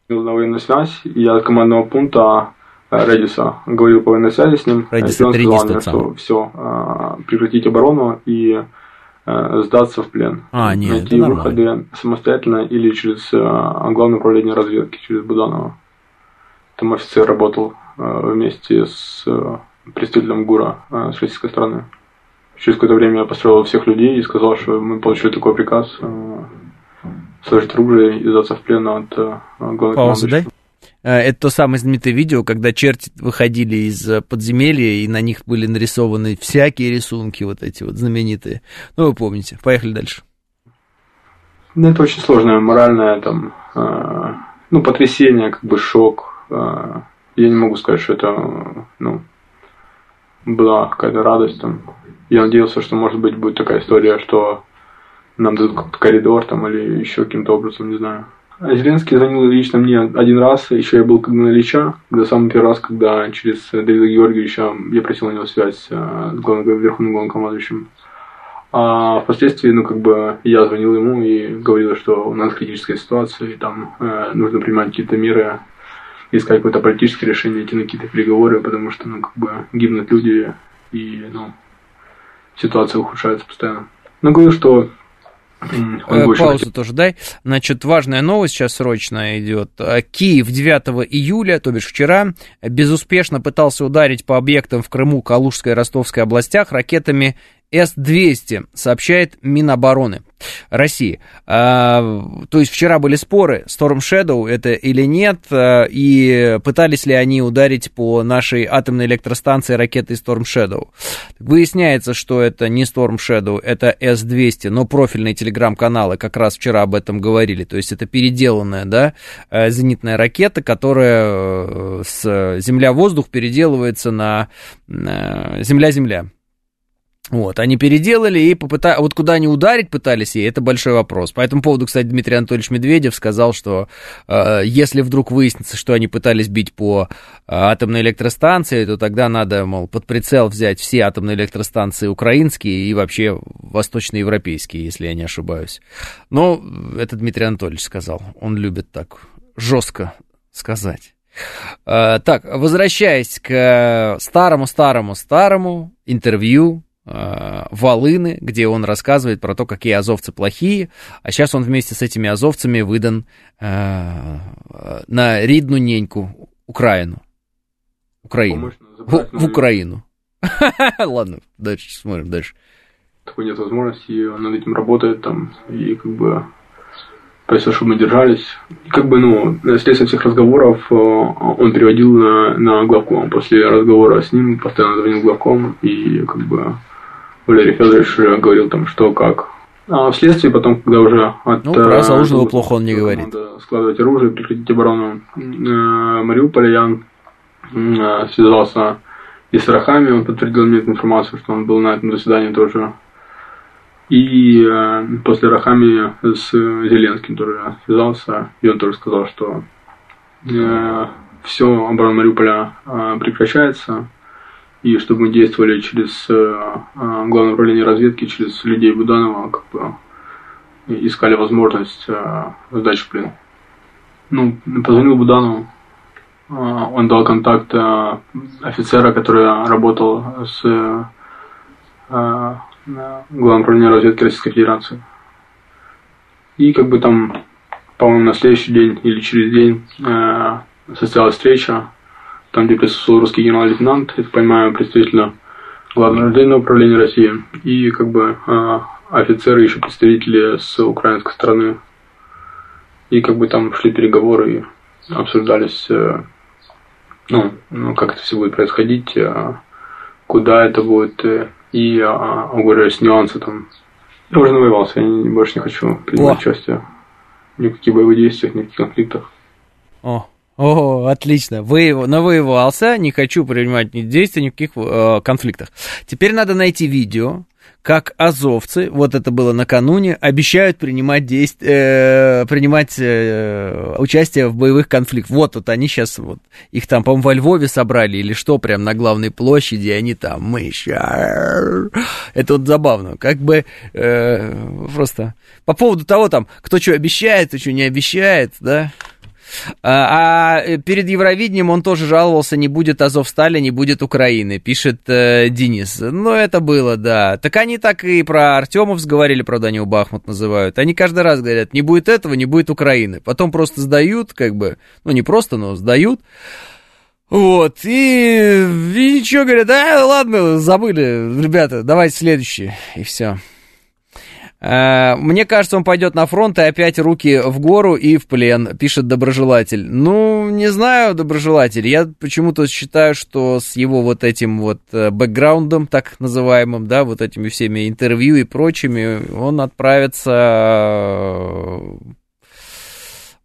На военную связь, я от командного пункта Редиса говорил по военной связи с ним. Редис это Редис тот что все, а, прекратить оборону и а, сдаться в плен. А, нет, Найти выходы самостоятельно или через а, главное управление разведки, через Буданова. Там офицер работал вместе с представителем ГУРа с российской стороны. Через какое-то время я построил всех людей и сказал, что мы получили такой приказ сложить оружие и сдаться в плен от главного Паузу дай. Э, это то самое знаменитое видео, когда черти выходили из э, подземелья, и на них были нарисованы всякие рисунки, вот эти вот знаменитые. Ну, вы помните. Поехали дальше. Ну, это очень сложное моральное, там, э, ну, потрясение, как бы шок. Э, я не могу сказать, что это, ну, была какая-то радость там. Я надеялся, что, может быть, будет такая история, что нам дадут коридор там или еще каким-то образом, не знаю. Зеленский звонил лично мне один раз, еще я был как на Ильича, когда самый первый раз, когда через Давида Георгиевича я просил у него связь э, с главным, верховным главнокомандующим. А впоследствии, ну, как бы, я звонил ему и говорил, что у нас критическая ситуация, и там э, нужно принимать какие-то меры, искать какое-то политическое решение, идти на какие-то переговоры, потому что, ну, как бы, гибнут люди, и, ну, ситуация ухудшается постоянно. Но говорил, что паузу тоже дай. Значит, важная новость сейчас срочно идет. Э, Киев 9 июля, то бишь вчера, безуспешно пытался ударить по объектам в Крыму, Калужской и Ростовской областях ракетами С-200, сообщает Минобороны. России. А, то есть вчера были споры, Storm Shadow это или нет, а, и пытались ли они ударить по нашей атомной электростанции ракетой Storm Shadow. Выясняется, что это не Storm Shadow, это S-200, но профильные телеграм-каналы как раз вчера об этом говорили. То есть это переделанная, да, э, зенитная ракета, которая э, с Земля-воздух переделывается на э, Земля-Земля. Вот, они переделали и попытались, вот куда они ударить пытались ей, это большой вопрос. По этому поводу, кстати, Дмитрий Анатольевич Медведев сказал, что э, если вдруг выяснится, что они пытались бить по э, атомной электростанции, то тогда надо, мол, под прицел взять все атомные электростанции украинские и вообще восточноевропейские, если я не ошибаюсь. Но это Дмитрий Анатольевич сказал, он любит так жестко сказать. Э, так, возвращаясь к старому-старому-старому интервью Волыны, где он рассказывает про то, какие азовцы плохие, а сейчас он вместе с этими азовцами выдан э, на Ридну Неньку, Украину. Украину. В, в Украину. Ладно, дальше смотрим дальше. Такой нет возможности, он над этим работает там, и как бы просил, чтобы мы держались. И как бы, ну, следствие всех разговоров э, он переводил на, на главком. После разговора с ним постоянно звонил главком, и как бы Валерий Федорович говорил там, что как. А вследствие потом, когда уже от... Ну, про Залужного плохо он не говорит. Надо складывать оружие, прекратить оборону э, Мариуполя, я э, связался и с Рахами, он подтвердил мне эту информацию, что он был на этом заседании тоже. И э, после Рахами с Зеленским тоже связался, и он тоже сказал, что э, все, оборона Мариуполя э, прекращается, и чтобы мы действовали через э, э, Главное управление разведки, через людей Буданова, как бы искали возможность э, сдачи в плен. Ну, позвонил Буданову, он дал контакт офицера, который работал с Главным управлением разведки Российской Федерации. И как бы там, по-моему, на следующий день или через день состоялась встреча там, где присутствовал русский генерал-лейтенант, я понимаю, представителя Главного оружейного управления России, и как бы э, офицеры, еще представители с украинской стороны. И как бы там шли переговоры и обсуждались, э, ну, ну, как это все будет происходить, э, куда это будет, э, и оговорились нюансы там. Я уже навоевался, я не, больше не хочу принимать участие ни в каких боевых действиях, ни в каких конфликтах. О, о, отлично. Вы, навоевался, не хочу принимать ни действия, ни э, конфликтах. Теперь надо найти видео, как азовцы, вот это было накануне, обещают принимать, действ... э, принимать э, участие в боевых конфликтах. Вот, вот они сейчас, вот, их там, по-моему, во Львове собрали или что, прям на главной площади, они там, мы сейчас... Это вот забавно, как бы э, просто по поводу того, там, кто что обещает, кто что не обещает, да, а, а перед Евровидением он тоже жаловался, не будет Азовстали, не будет Украины, пишет э, Денис. Ну, это было, да. Так они так и про Артемов говорили, правда, они у Бахмут называют. Они каждый раз говорят, не будет этого, не будет Украины. Потом просто сдают, как бы, ну, не просто, но сдают. Вот, и, и ничего, говорят, да, ладно, забыли, ребята, давайте следующий, и все. Э, мне кажется, он пойдет на фронт и опять руки в гору и в плен, пишет доброжелатель. Ну, не знаю, доброжелатель. Я почему-то считаю, что с его вот этим вот э, бэкграундом, так называемым, да, вот этими всеми интервью и прочими, он отправится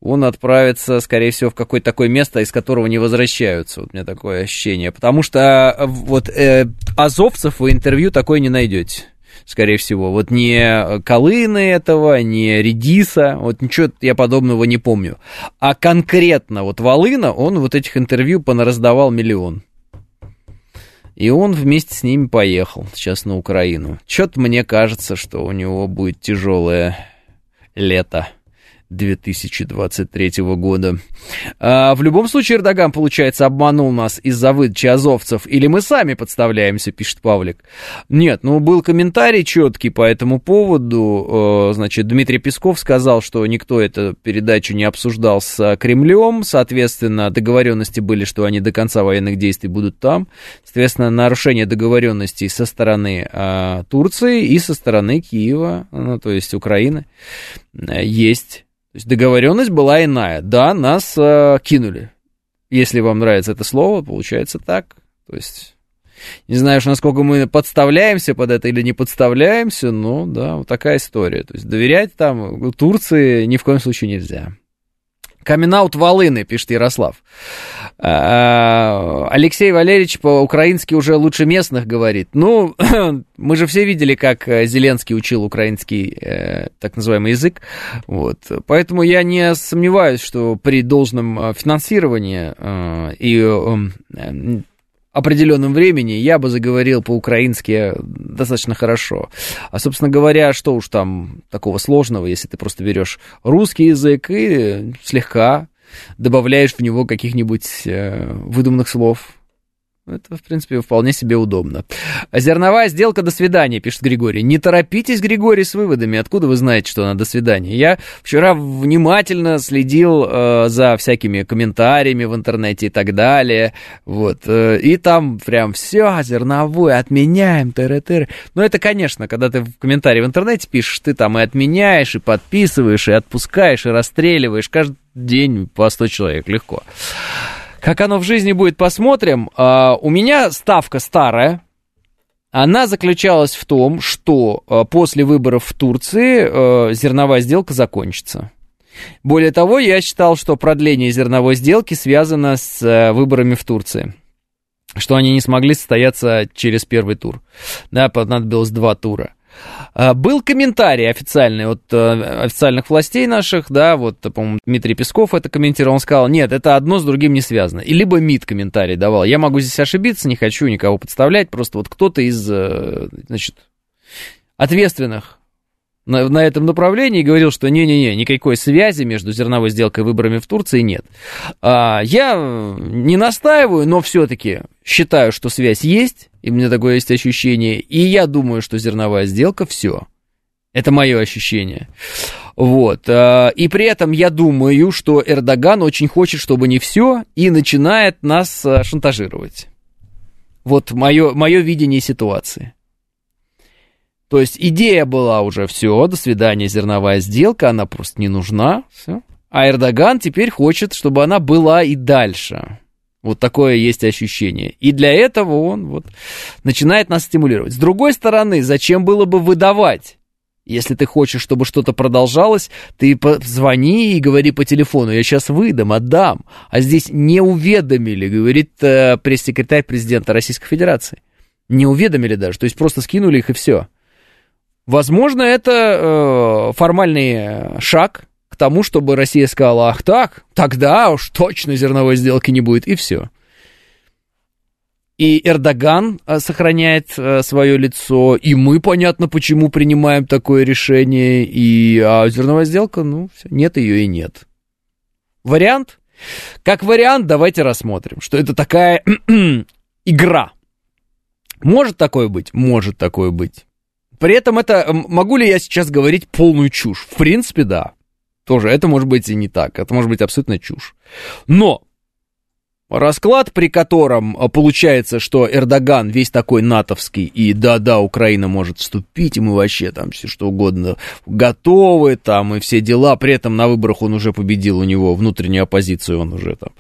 он отправится, скорее всего, в какое-то такое место, из которого не возвращаются. Вот у меня такое ощущение. Потому что э, вот э, азовцев в интервью такое не найдете скорее всего. Вот не Колыны этого, не Редиса, вот ничего я подобного не помню. А конкретно вот Волына, он вот этих интервью понараздавал миллион. И он вместе с ними поехал сейчас на Украину. Что-то мне кажется, что у него будет тяжелое лето. 2023 года. А, в любом случае, Эрдоган, получается, обманул нас из-за выдачи азовцев, или мы сами подставляемся, пишет Павлик. Нет, ну, был комментарий четкий по этому поводу. Значит, Дмитрий Песков сказал, что никто эту передачу не обсуждал с Кремлем, соответственно, договоренности были, что они до конца военных действий будут там. Соответственно, нарушение договоренностей со стороны а, Турции и со стороны Киева, ну, то есть Украины, есть. То есть договоренность была иная. Да, нас э, кинули. Если вам нравится это слово, получается так. То есть, не знаю, насколько мы подставляемся под это или не подставляемся, но да, вот такая история. То есть доверять там Турции ни в коем случае нельзя. Камин-аут Волыны, пишет Ярослав. А, Алексей Валерьевич по-украински уже лучше местных говорит. Ну, мы же все видели, как э, Зеленский учил украинский э, так называемый язык. Вот. Поэтому я не сомневаюсь, что при должном э, финансировании и эм, определенном времени я бы заговорил по-украински достаточно хорошо. А, собственно говоря, что уж там такого сложного, если ты просто берешь русский язык и слегка добавляешь в него каких-нибудь э, выдуманных слов, это, в принципе, вполне себе удобно. Зерновая сделка «до свидания», пишет Григорий. Не торопитесь, Григорий, с выводами. Откуда вы знаете, что она «до свидания»? Я вчера внимательно следил э, за всякими комментариями в интернете и так далее. Вот. Э, и там прям все, зерновую отменяем, тыры-тыры. Ну, это, конечно, когда ты в комментарии в интернете пишешь, ты там и отменяешь, и подписываешь, и отпускаешь, и расстреливаешь. Каждый день по 100 человек, легко. Как оно в жизни будет, посмотрим. А, у меня ставка старая. Она заключалась в том, что а, после выборов в Турции а, зерновая сделка закончится. Более того, я считал, что продление зерновой сделки связано с выборами в Турции. Что они не смогли состояться через первый тур. Да, понадобилось два тура. А, был комментарий официальный от э, официальных властей наших, да, вот, по-моему, Дмитрий Песков это комментировал, он сказал, нет, это одно с другим не связано. И либо МИД комментарий давал. Я могу здесь ошибиться, не хочу никого подставлять, просто вот кто-то из, э, значит, ответственных на, на этом направлении и говорил, что не-не-не, никакой связи между зерновой сделкой и выборами в Турции нет. А, я не настаиваю, но все-таки считаю, что связь есть, и у меня такое есть ощущение, и я думаю, что зерновая сделка все. Это мое ощущение. Вот. А, и при этом я думаю, что Эрдоган очень хочет, чтобы не все, и начинает нас а, шантажировать. Вот мое, мое видение ситуации. То есть идея была уже, все, до свидания, зерновая сделка, она просто не нужна, все. А Эрдоган теперь хочет, чтобы она была и дальше. Вот такое есть ощущение. И для этого он вот начинает нас стимулировать. С другой стороны, зачем было бы выдавать? Если ты хочешь, чтобы что-то продолжалось, ты позвони и говори по телефону, я сейчас выдам, отдам. А здесь не уведомили, говорит э, пресс-секретарь президента Российской Федерации. Не уведомили даже, то есть просто скинули их и все. Возможно, это э, формальный шаг к тому, чтобы Россия сказала, ах так, тогда уж точно зерновой сделки не будет, и все. И Эрдоган э, сохраняет э, свое лицо, и мы, понятно, почему принимаем такое решение, и а зерновая сделка, ну, все, нет ее и нет. Вариант? Как вариант, давайте рассмотрим, что это такая игра. Может такое быть? Может такое быть. При этом это, могу ли я сейчас говорить полную чушь? В принципе, да. Тоже это может быть и не так, это может быть абсолютно чушь. Но расклад, при котором а, получается, что Эрдоган весь такой натовский, и да-да, Украина может вступить, и мы вообще там все что угодно готовы, там и все дела, при этом на выборах он уже победил, у него внутреннюю оппозицию он уже там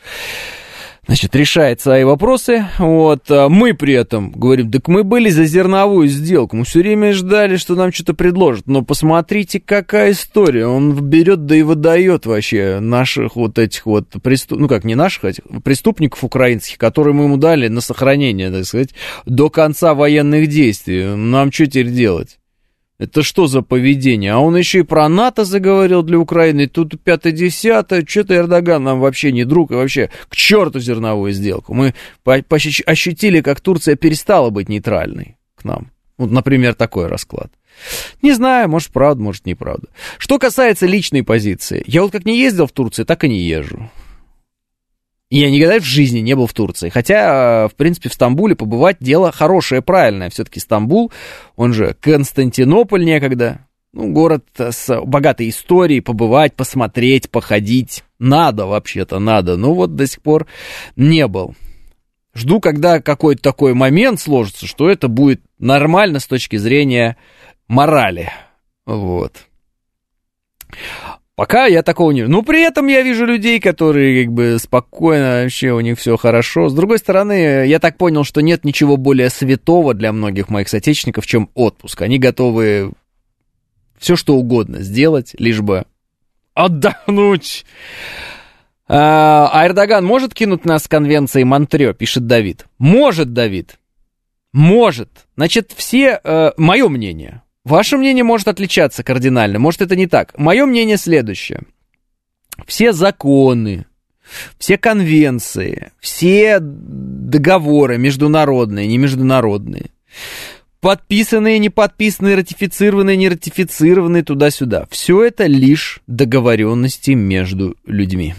значит, решает свои вопросы. Вот. А мы при этом говорим, так мы были за зерновую сделку, мы все время ждали, что нам что-то предложат. Но посмотрите, какая история. Он берет, да и выдает вообще наших вот этих вот преступ... ну как, не наших, этих преступников украинских, которые мы ему дали на сохранение, так сказать, до конца военных действий. Нам что теперь делать? Это что за поведение? А он еще и про НАТО заговорил для Украины. Тут пятое-десятое. Что-то Эрдоган нам вообще не друг. И вообще к черту зерновую сделку. Мы ощутили, как Турция перестала быть нейтральной к нам. Вот, например, такой расклад. Не знаю, может, правда, может, неправда. Что касается личной позиции. Я вот как не ездил в Турцию, так и не езжу. Я никогда в жизни не был в Турции. Хотя, в принципе, в Стамбуле побывать дело хорошее, правильное. Все-таки Стамбул, он же Константинополь некогда. Ну, город с богатой историей, побывать, посмотреть, походить. Надо, вообще-то, надо. Но вот до сих пор не был. Жду, когда какой-то такой момент сложится, что это будет нормально с точки зрения морали. Вот. Пока я такого не... Ну, при этом я вижу людей, которые как бы спокойно, вообще у них все хорошо. С другой стороны, я так понял, что нет ничего более святого для многих моих соотечественников, чем отпуск. Они готовы все что угодно сделать, лишь бы отдохнуть. А, а Эрдоган может кинуть нас с конвенции Монтрё, пишет Давид. Может, Давид. Может. Значит, все... Э, мое мнение. Ваше мнение может отличаться кардинально, может это не так. Мое мнение следующее. Все законы, все конвенции, все договоры международные, не международные, подписанные, не подписанные, ратифицированные, не ратифицированные, туда-сюда. Все это лишь договоренности между людьми.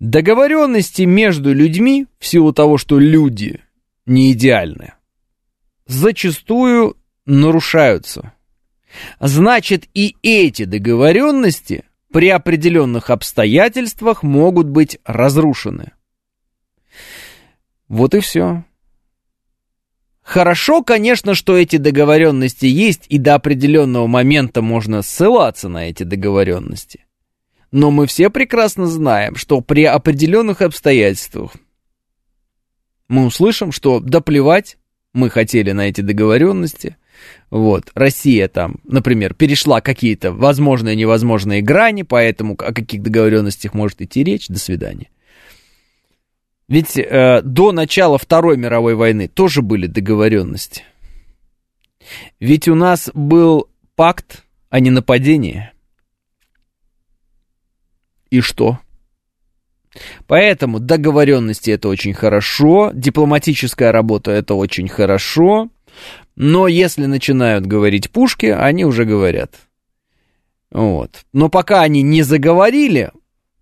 Договоренности между людьми, в силу того, что люди не идеальны, зачастую нарушаются. Значит, и эти договоренности при определенных обстоятельствах могут быть разрушены. Вот и все. Хорошо, конечно, что эти договоренности есть, и до определенного момента можно ссылаться на эти договоренности. Но мы все прекрасно знаем, что при определенных обстоятельствах мы услышим, что доплевать мы хотели на эти договоренности, вот, Россия там, например, перешла какие-то возможные и невозможные грани, поэтому о каких договоренностях может идти речь, до свидания. Ведь э, до начала Второй мировой войны тоже были договоренности. Ведь у нас был пакт о ненападении. И что? Поэтому договоренности это очень хорошо, дипломатическая работа это очень хорошо, но если начинают говорить пушки, они уже говорят. Вот. Но пока они не заговорили,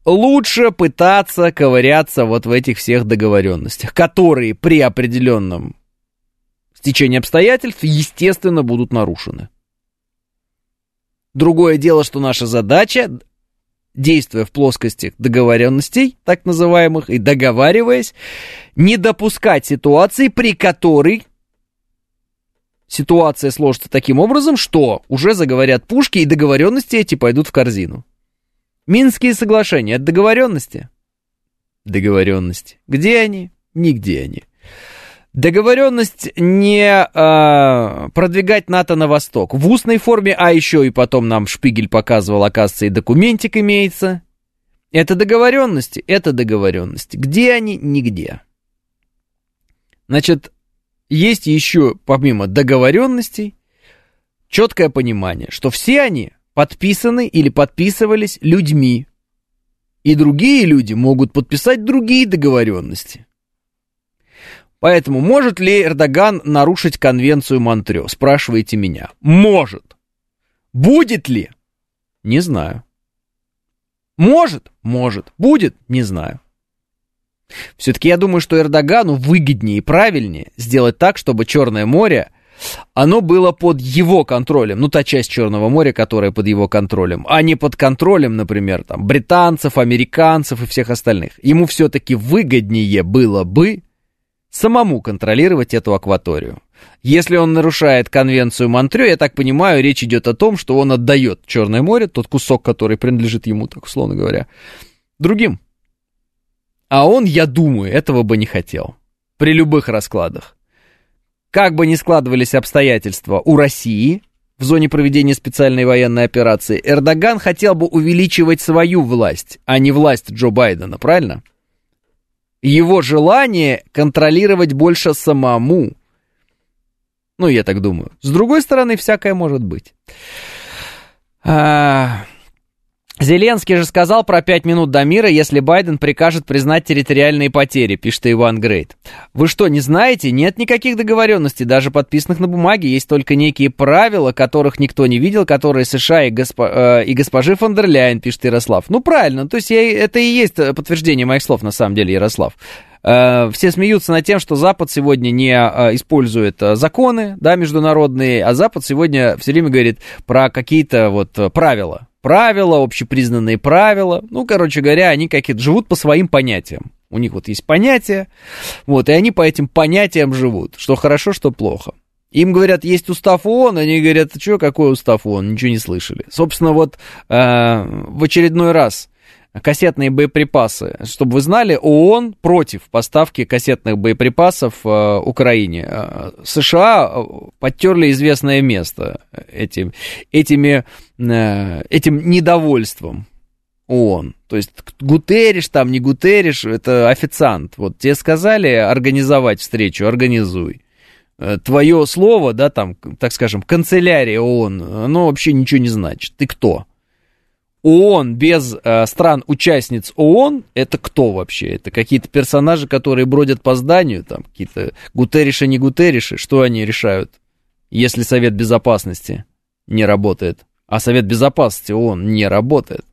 лучше пытаться ковыряться вот в этих всех договоренностях, которые при определенном стечении обстоятельств, естественно, будут нарушены. Другое дело, что наша задача, действуя в плоскости договоренностей, так называемых, и договариваясь, не допускать ситуации, при которой ситуация сложится таким образом, что уже заговорят пушки, и договоренности эти пойдут в корзину. Минские соглашения от договоренности? Договоренности. Где они? Нигде они. Договоренность не э, продвигать НАТО на восток. В устной форме, а еще и потом нам Шпигель показывал, оказывается, и документик имеется. Это договоренности, это договоренности. Где они? Нигде. Значит, есть еще, помимо договоренностей, четкое понимание, что все они подписаны или подписывались людьми, и другие люди могут подписать другие договоренности. Поэтому может ли Эрдоган нарушить конвенцию Монтрё? Спрашиваете меня. Может. Будет ли? Не знаю. Может? Может. Будет? Не знаю. Все-таки я думаю, что Эрдогану выгоднее и правильнее сделать так, чтобы Черное море оно было под его контролем, ну, та часть Черного моря, которая под его контролем, а не под контролем, например, там, британцев, американцев и всех остальных. Ему все-таки выгоднее было бы самому контролировать эту акваторию. Если он нарушает конвенцию Монтрё, я так понимаю, речь идет о том, что он отдает Черное море, тот кусок, который принадлежит ему, так условно говоря, другим. А он, я думаю, этого бы не хотел. При любых раскладах. Как бы ни складывались обстоятельства у России в зоне проведения специальной военной операции, Эрдоган хотел бы увеличивать свою власть, а не власть Джо Байдена, правильно? Его желание контролировать больше самому. Ну, я так думаю. С другой стороны, всякое может быть. А, Зеленский же сказал про пять минут до мира, если Байден прикажет признать территориальные потери, пишет Иван Грейт. Вы что, не знаете? Нет никаких договоренностей, даже подписанных на бумаге. Есть только некие правила, которых никто не видел, которые США и, госпо, э, и госпожи фон дер Ляйен, пишет Ярослав. Ну, правильно, то есть я, это и есть подтверждение моих слов, на самом деле, Ярослав. Э, все смеются над тем, что Запад сегодня не э, использует э, законы, да, международные, а Запад сегодня все время говорит про какие-то вот правила, правила, общепризнанные правила. Ну, короче говоря, они какие-то живут по своим понятиям. У них вот есть понятия, вот, и они по этим понятиям живут, что хорошо, что плохо. Им говорят, есть устав ООН, они говорят, что, какой устав ООН, ничего не слышали. Собственно, вот э, в очередной раз кассетные боеприпасы. Чтобы вы знали, ООН против поставки кассетных боеприпасов э, Украине. Э, США подтерли известное место этим, этими, этим недовольством ООН. То есть Гутериш там, не Гутериш, это официант. Вот тебе сказали организовать встречу, организуй. Э, Твое слово, да, там, так скажем, канцелярия ООН, оно вообще ничего не значит. Ты кто? ООН без э, стран-участниц ООН, это кто вообще? Это какие-то персонажи, которые бродят по зданию, там какие-то Гутериши, не Гутериши, что они решают, если Совет Безопасности не работает, а Совет Безопасности ООН не работает?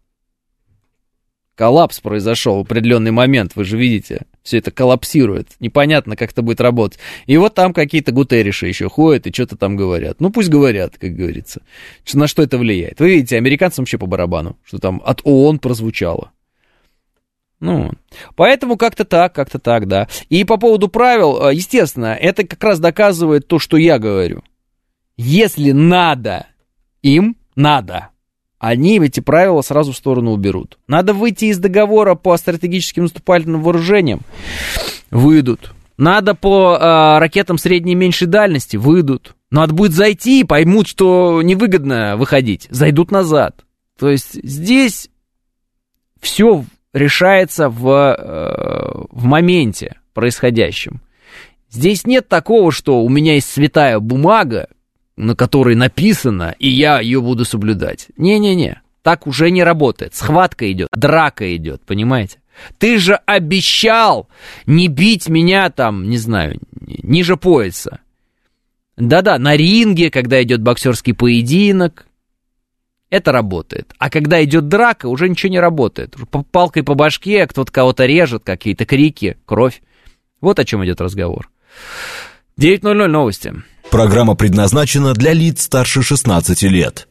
Коллапс произошел в определенный момент, вы же видите, все это коллапсирует, непонятно, как это будет работать. И вот там какие-то гутериши еще ходят и что-то там говорят. Ну, пусть говорят, как говорится. На что это влияет? Вы видите, американцам вообще по барабану, что там от ООН прозвучало. Ну, поэтому как-то так, как-то так, да. И по поводу правил, э, естественно, это как раз доказывает то, что я говорю. Если надо им, надо они эти правила сразу в сторону уберут. Надо выйти из договора по стратегическим наступательным вооружениям. Выйдут. Надо по э, ракетам средней и меньшей дальности. Выйдут. Надо будет зайти и поймут, что невыгодно выходить. Зайдут назад. То есть здесь все решается в, э, в моменте происходящем. Здесь нет такого, что у меня есть святая бумага, на которой написано, и я ее буду соблюдать. Не-не-не, так уже не работает. Схватка идет, драка идет, понимаете? Ты же обещал не бить меня там, не знаю, ниже пояса. Да-да, на ринге, когда идет боксерский поединок, это работает. А когда идет драка, уже ничего не работает. Палкой по башке, кто-то кого-то режет, какие-то крики, кровь. Вот о чем идет разговор. 9.00 новости. Программа предназначена для лиц старше 16 лет.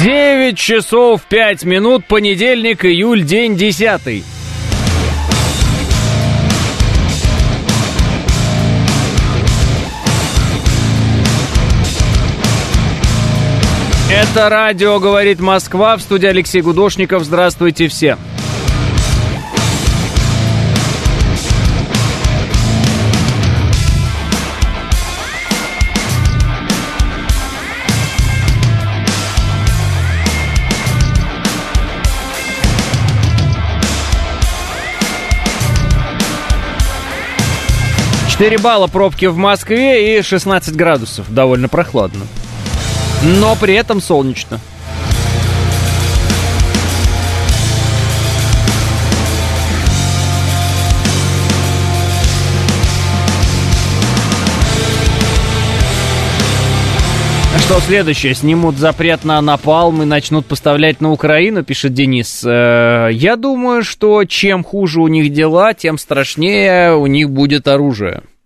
9 часов 5 минут, понедельник, июль, день 10. Это радио «Говорит Москва» в студии Алексей Гудошников. Здравствуйте все. 4 балла пробки в Москве и 16 градусов. Довольно прохладно. Но при этом солнечно. Что следующее? Снимут запрет на напалм и начнут поставлять на Украину, пишет Денис. Э, я думаю, что чем хуже у них дела, тем страшнее у них будет оружие.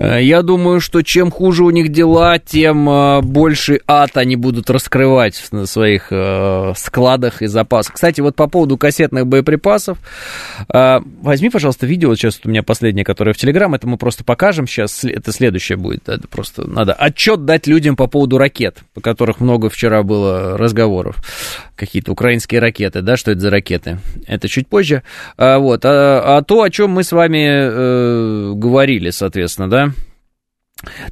я думаю, что чем хуже у них дела, тем э, больше ад они будут раскрывать на своих э, складах и запасах. Кстати, вот по поводу кассетных боеприпасов, возьми, пожалуйста, видео, сейчас у меня последнее, которое в Телеграм, это мы просто покажем сейчас, это следующее будет, это просто надо отчет дать людям по поводу ракет, по которых много вчера было разговоров, какие-то украинские ракеты, да, что это за ракеты, это чуть позже, вот, а, а то, о чем мы с вами э, говорили, соответственно, да,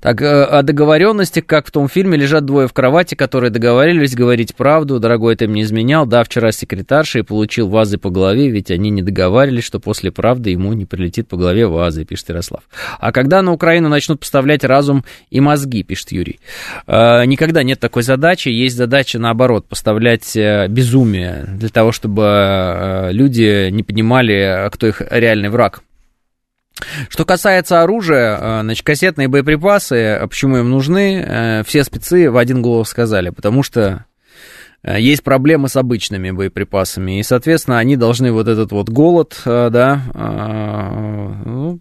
так, э, о договоренности, как в том фильме, лежат двое в кровати, которые договорились говорить правду. Дорогой, ты мне изменял. Да, вчера секретарша и получил вазы по голове, ведь они не договаривались, что после правды ему не прилетит по голове вазы, пишет Ярослав. А когда на Украину начнут поставлять разум и мозги, пишет Юрий. Э, никогда нет такой задачи. Есть задача, наоборот, поставлять э, безумие для того, чтобы люди не понимали, кто их реальный враг. Что касается оружия, э, значит, кассетные боеприпасы, э, почему им нужны, э, все спецы в один голос сказали, потому что есть проблемы с обычными боеприпасами, и, соответственно, они должны вот этот вот голод, да, ну,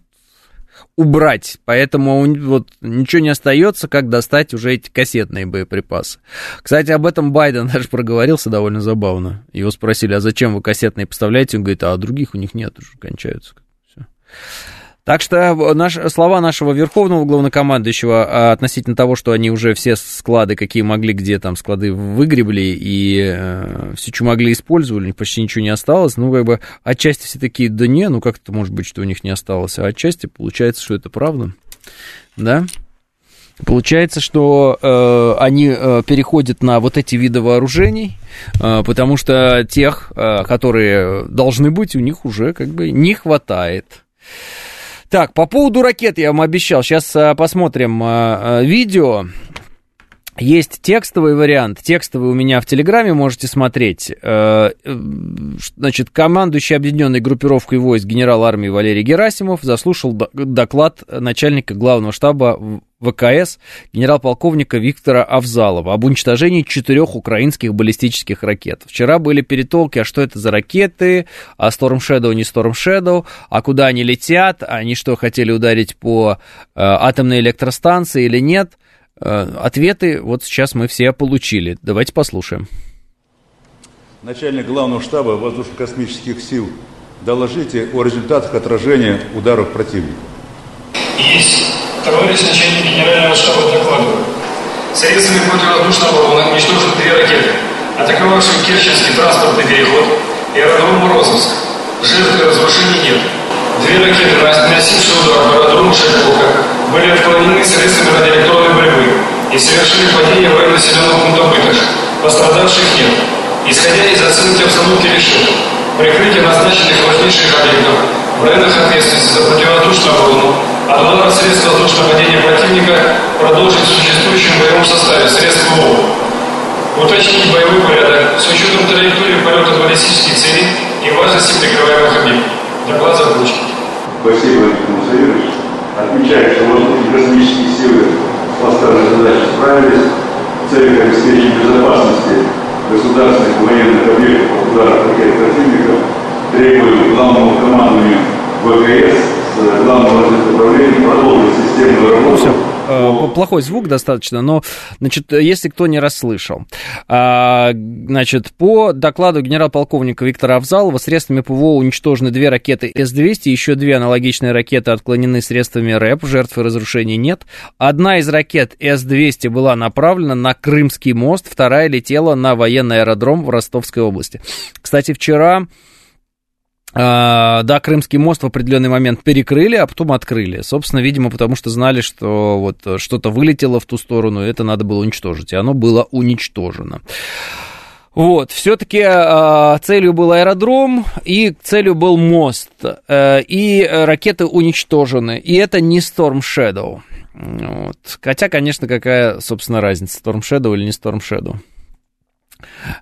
убрать, поэтому вот ничего не остается, как достать уже эти кассетные боеприпасы. Кстати, об этом Байден даже проговорился довольно забавно. Его спросили, а зачем вы кассетные поставляете? Он говорит, а других у них нет, уже кончаются. Все. Так что наш, слова нашего верховного главнокомандующего а, относительно того, что они уже все склады, какие могли, где там склады выгребли и э, все, что могли, использовали, почти ничего не осталось. Ну, как бы отчасти все такие, да не, ну как это может быть, что у них не осталось? А отчасти получается, что это правда. Да? Получается, что э, они э, переходят на вот эти виды вооружений, э, потому что тех, э, которые должны быть, у них уже как бы не хватает. Так, по поводу ракет я вам обещал. Сейчас а, посмотрим а, а, видео. Есть текстовый вариант. Текстовый у меня в Телеграме можете смотреть. Э, значит, командующий объединенной группировкой войск генерал армии Валерий Герасимов заслушал доклад начальника главного штаба ВКС генерал-полковника Виктора Авзалова об уничтожении четырех украинских баллистических ракет. Вчера были перетолки, а что это за ракеты, а Storm Shadow не Storm Shadow, а куда они летят, они что, хотели ударить по э, атомной электростанции или нет – Э, ответы вот сейчас мы все получили. Давайте послушаем. Начальник главного штаба воздушно-космических сил, доложите о результатах отражения ударов противника. Есть. Товарищ начальник генерального штаба докладывает. Средствами противовоздушного обороны уничтожены две ракеты, атаковавшие Керченский транспортный переход и аэродром Морозовск. Жертв и разрушений нет. Две ракеты, наносившие удар по аэродрому Шепелка, были отклонены средствами радиоэлектронной борьбы и совершили падение в районе населенного пункта Бытыш. Пострадавших нет. Исходя из оценки обстановки решил, прикрытие назначенных важнейших объектов в районах ответственности за противовоздушную оборону от удара средств воздушного падения противника продолжить в существующем боевом составе средств ВО. Уточнить боевой порядок с учетом траектории полета баллистических целей и важности прикрываемых объектов. Доклад закончен. Спасибо, Виктор Мусаевич отмечает, что воздушные космические силы поставленной задачей справились в целях обеспечения безопасности государственных военных объектов от ударов ракет противников, требуем главному командованию ВКС системную работу Э, плохой звук достаточно, но, значит, если кто не расслышал. А, значит, по докладу генерал-полковника Виктора Авзалова средствами ПВО уничтожены две ракеты С-200, еще две аналогичные ракеты отклонены средствами РЭП, жертв и разрушений нет. Одна из ракет С-200 была направлена на Крымский мост, вторая летела на военный аэродром в Ростовской области. Кстати, вчера а, да, Крымский мост в определенный момент перекрыли, а потом открыли. Собственно, видимо, потому что знали, что вот что-то вылетело в ту сторону, и это надо было уничтожить. И оно было уничтожено. Вот, все-таки э, целью был аэродром, и целью был мост, э, и ракеты уничтожены, и это не Storm Shadow. Вот. Хотя, конечно, какая, собственно, разница, Storm Shadow или не Storm Shadow.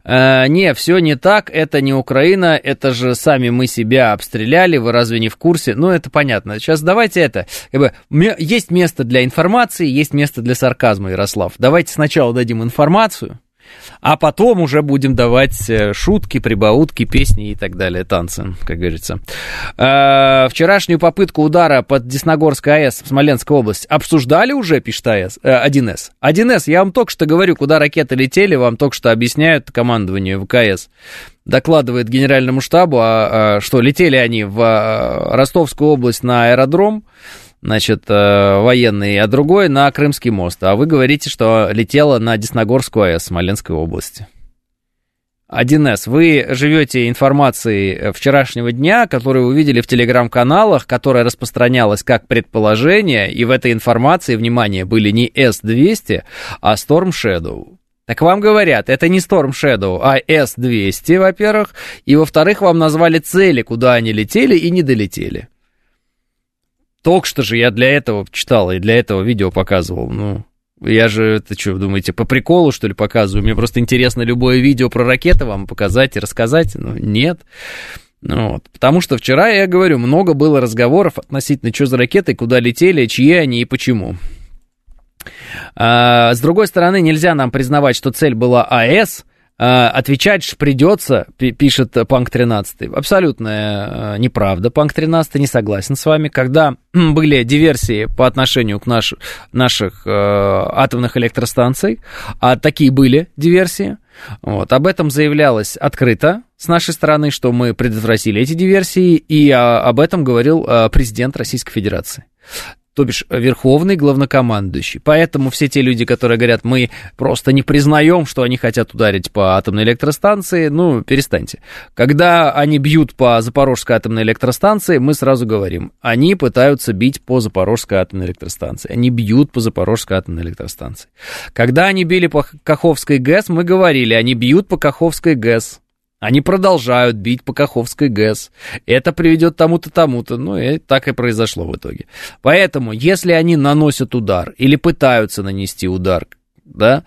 Э, не, все не так, это не Украина, это же сами мы себя обстреляли, вы разве не в курсе? Ну, это понятно. Сейчас давайте это, как бы, есть место для информации, есть место для сарказма, Ярослав. Давайте сначала дадим информацию, а потом уже будем давать э, шутки, прибаутки, песни и так далее, танцы, как говорится. Э, вчерашнюю попытку удара под Десногорской АЭС в Смоленской области обсуждали уже, пишет АЭС, э, 1С. 1С, я вам только что говорю, куда ракеты летели, вам только что объясняют командование ВКС докладывает генеральному штабу, а, а, что летели они в а, Ростовскую область на аэродром, значит, э, военный, а другой на Крымский мост. А вы говорите, что летела на Десногорскую АЭС Смоленской области. 1С, вы живете информацией вчерашнего дня, которую вы видели в телеграм-каналах, которая распространялась как предположение, и в этой информации, внимание, были не S-200, а Storm Shadow. Так вам говорят, это не Storm Shadow, а S-200, во-первых, и, во-вторых, вам назвали цели, куда они летели и не долетели. Только что же я для этого читал и для этого видео показывал. Ну, я же, это что, думаете, по приколу, что ли, показываю? Мне просто интересно любое видео про ракеты вам показать и рассказать. Ну, нет. Ну, вот. Потому что вчера, я говорю, много было разговоров относительно, что за ракеты, куда летели, чьи они и почему. А, с другой стороны, нельзя нам признавать, что цель была АЭС – отвечать же придется, пишет Панк 13. Абсолютная а, неправда. Панк 13 не согласен с вами. Когда были диверсии по отношению к наш, наших э, атомных электростанций, а такие были диверсии, вот, об этом заявлялось открыто с нашей стороны, что мы предотвратили эти диверсии, и а, об этом говорил а, президент Российской Федерации то бишь верховный главнокомандующий. Поэтому все те люди, которые говорят, мы просто не признаем, что они хотят ударить по атомной электростанции, ну, перестаньте. Когда они бьют по Запорожской атомной электростанции, мы сразу говорим, они пытаются бить по Запорожской атомной электростанции. Они бьют по Запорожской атомной электростанции. Когда они били по Каховской ГЭС, мы говорили, они бьют по Каховской ГЭС. Они продолжают бить по Каховской ГЭС. Это приведет тому-то, тому-то. Ну, и так и произошло в итоге. Поэтому, если они наносят удар или пытаются нанести удар, да,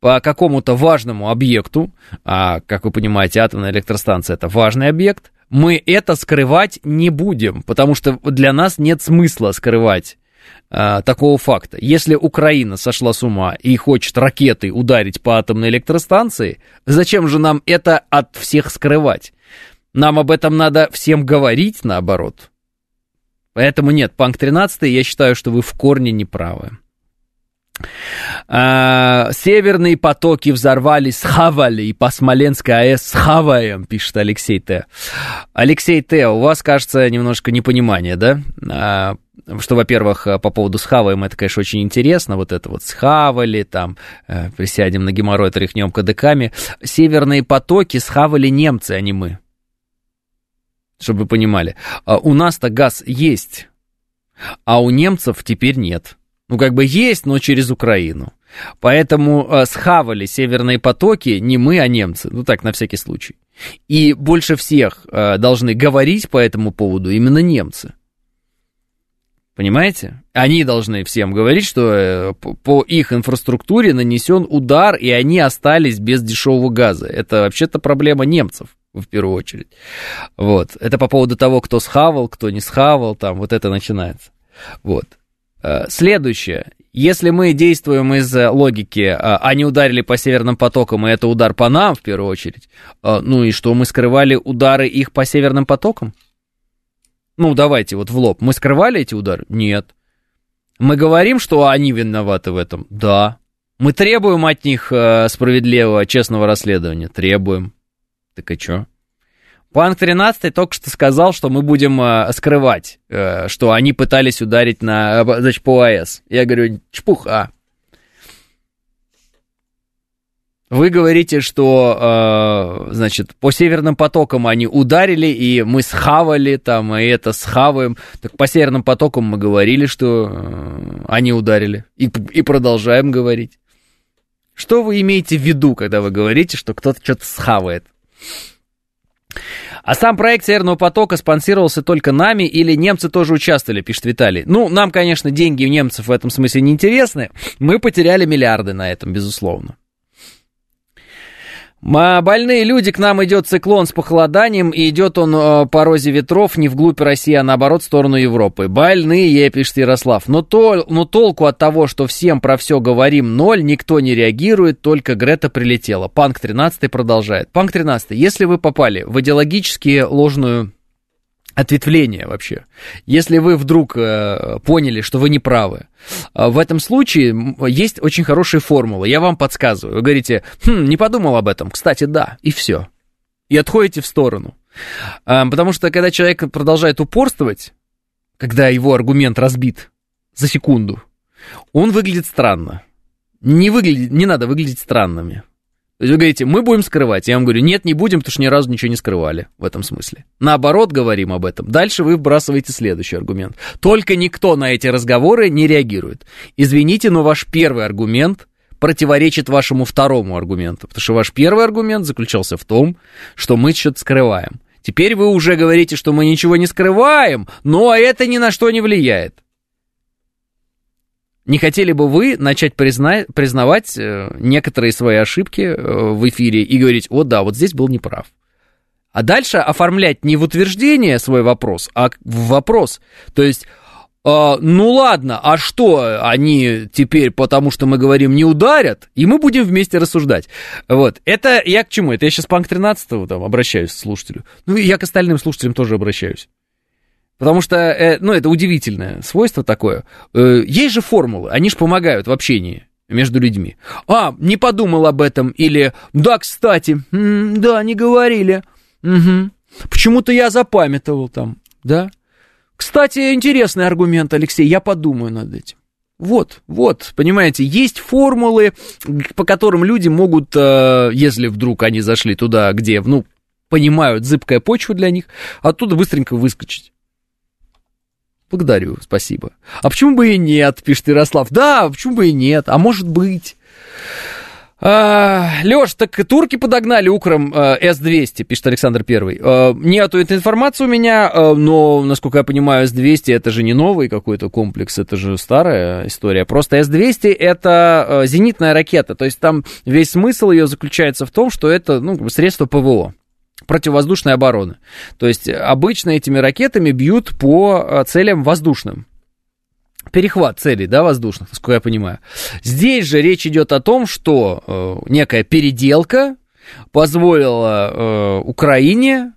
по какому-то важному объекту, а, как вы понимаете, атомная электростанция это важный объект, мы это скрывать не будем, потому что для нас нет смысла скрывать а, такого факта. Если Украина сошла с ума и хочет ракетой ударить по атомной электростанции, зачем же нам это от всех скрывать? Нам об этом надо всем говорить, наоборот. Поэтому нет, Панк 13, я считаю, что вы в корне неправы. А, северные потоки взорвались, схавали, и по Смоленской АЭС схаваем, пишет Алексей Т. Алексей Т, у вас, кажется, немножко непонимание, да? А, что, во-первых, по поводу схаваем, это, конечно, очень интересно, вот это вот схавали, там, э, присядем на геморрой, тряхнем кадыками. Северные потоки схавали немцы, а не мы. Чтобы вы понимали. А у нас-то газ есть, а у немцев теперь нет. Ну, как бы есть, но через Украину. Поэтому э, схавали северные потоки не мы, а немцы. Ну, так, на всякий случай. И больше всех э, должны говорить по этому поводу именно немцы. Понимаете? Они должны всем говорить, что э, по их инфраструктуре нанесен удар, и они остались без дешевого газа. Это вообще-то проблема немцев в первую очередь. Вот. Это по поводу того, кто схавал, кто не схавал, там вот это начинается. Вот. Э, следующее. Если мы действуем из логики, э, они ударили по северным потокам, и это удар по нам в первую очередь, ну и что, мы скрывали удары их по северным потокам? Ну, давайте вот в лоб. Мы скрывали эти удары? Нет. Мы говорим, что они виноваты в этом? Да. Мы требуем от них справедливого, честного расследования? Требуем. Так и что? Панк 13 только что сказал, что мы будем э, скрывать, э, что они пытались ударить на, э, значит, по АЭС. Я говорю, чпуха. Вы говорите, что, э, значит, по северным потокам они ударили, и мы схавали там, и это схаваем. Так по северным потокам мы говорили, что э, они ударили. И, и продолжаем говорить. Что вы имеете в виду, когда вы говорите, что кто-то что-то схавает? А сам проект Северного потока спонсировался только нами или немцы тоже участвовали, пишет Виталий. Ну, нам, конечно, деньги у немцев в этом смысле не интересны. Мы потеряли миллиарды на этом, безусловно. Больные люди, к нам идет циклон с похолоданием, и идет он э, по розе ветров не вглубь России, а наоборот в сторону Европы. Больные, пишет Ярослав. Но, то, но толку от того, что всем про все говорим ноль, никто не реагирует, только Грета прилетела. Панк 13 продолжает. Панк 13, если вы попали в идеологически ложную ответвление вообще. Если вы вдруг э, поняли, что вы не правы, э, в этом случае есть очень хорошая формула. Я вам подсказываю. Вы говорите, хм, не подумал об этом. Кстати, да, и все. И отходите в сторону. Э, потому что когда человек продолжает упорствовать, когда его аргумент разбит за секунду, он выглядит странно. Не, выглядит, не надо выглядеть странными. Вы говорите, мы будем скрывать. Я вам говорю, нет, не будем, потому что ни разу ничего не скрывали в этом смысле. Наоборот, говорим об этом. Дальше вы вбрасываете следующий аргумент. Только никто на эти разговоры не реагирует. Извините, но ваш первый аргумент противоречит вашему второму аргументу. Потому что ваш первый аргумент заключался в том, что мы что-то скрываем. Теперь вы уже говорите, что мы ничего не скрываем, но это ни на что не влияет. Не хотели бы вы начать призна... признавать э, некоторые свои ошибки э, в эфире и говорить, о да, вот здесь был неправ. А дальше оформлять не в утверждение свой вопрос, а в вопрос. То есть, э, ну ладно, а что они теперь, потому что мы говорим, не ударят, и мы будем вместе рассуждать. Вот, это я к чему? Это я сейчас Панк 13 там обращаюсь к слушателю. Ну, я к остальным слушателям тоже обращаюсь. Потому что, э, ну, это удивительное свойство такое. Э, есть же формулы, они же помогают в общении между людьми. А, не подумал об этом, или, да, кстати, м-м, да, не говорили. Угу. Почему-то я запамятовал там, да. Кстати, интересный аргумент, Алексей, я подумаю над этим. Вот, вот, понимаете, есть формулы, по которым люди могут, э, если вдруг они зашли туда, где, ну, понимают зыбкая почва для них, оттуда быстренько выскочить. Благодарю, спасибо. А почему бы и нет, пишет Ярослав. Да, почему бы и нет, а может быть. А, Леш, так турки подогнали Укром а, С-200, пишет Александр Первый. А, нету этой информации у меня, а, но, насколько я понимаю, С-200 это же не новый какой-то комплекс, это же старая история. Просто С-200 это зенитная ракета, то есть там весь смысл ее заключается в том, что это ну, средство ПВО противовоздушной обороны. То есть обычно этими ракетами бьют по э, целям воздушным. Перехват целей, да, воздушных, насколько я понимаю. Здесь же речь идет о том, что э, некая переделка позволила э, Украине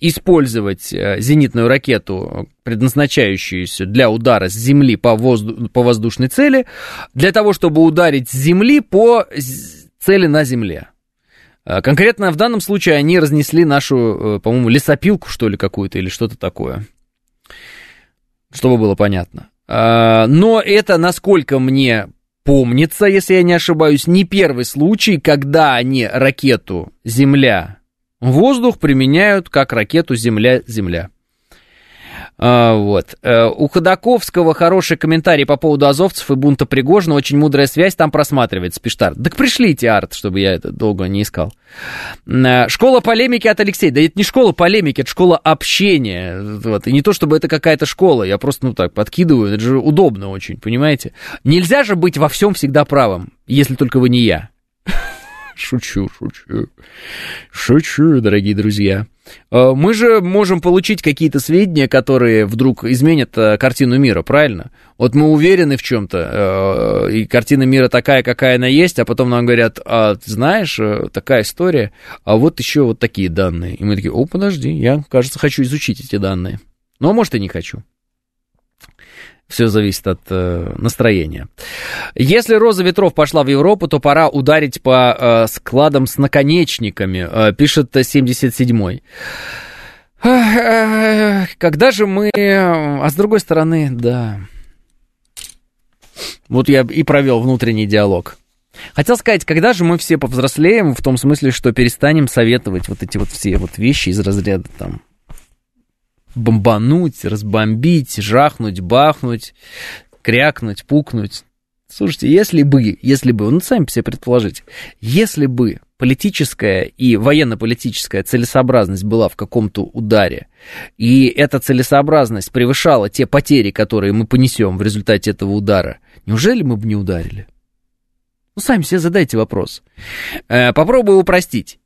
использовать э, зенитную ракету, предназначающуюся для удара с земли по, возду- по воздушной цели, для того, чтобы ударить с земли по цели на земле. А, конкретно в данном случае они разнесли нашу, э, по-моему, лесопилку, что ли, какую-то, или что-то такое. Чтобы было понятно. А, но это, насколько мне помнится, если я не ошибаюсь, не первый случай, когда они ракету «Земля-воздух» применяют как ракету «Земля-Земля». А, вот. Э, у Ходаковского хороший комментарий по поводу азовцев и бунта Пригожина. Очень мудрая связь там просматривается, пишет Арт. Так пришлите, Арт, чтобы я это долго не искал. Э, школа полемики от Алексея. Да это не школа полемики, это школа общения. Вот. И не то, чтобы это какая-то школа. Я просто, ну так, подкидываю. Это же удобно очень, понимаете? Нельзя же быть во всем всегда правым, если только вы не я. Шучу, шучу. Шучу, дорогие друзья. Э, мы же можем получить какие-то сведения, которые вдруг изменят э, картину мира, правильно? Вот мы уверены в чем-то, э, и картина мира такая, какая она есть, а потом нам говорят, а, ты знаешь, такая история, а вот еще вот такие данные. И мы такие, о, подожди, я, кажется, хочу изучить эти данные. А может, и не хочу. Все зависит от э, настроения. Если роза ветров пошла в Европу, то пора ударить по э, складам с наконечниками, э, пишет 77-й. Когда же мы... А с другой стороны, да. Вот я и провел внутренний диалог. Хотел сказать, когда же мы все повзрослеем, в том смысле, что перестанем советовать вот эти вот все вот вещи из разряда там бомбануть, разбомбить, жахнуть, бахнуть, крякнуть, пукнуть. Слушайте, если бы, если бы, ну, сами себе предположите, если бы политическая и военно-политическая целесообразность была в каком-то ударе, и эта целесообразность превышала те потери, которые мы понесем в результате этого удара, неужели мы бы не ударили? Ну, сами себе задайте вопрос. Э, попробую упростить.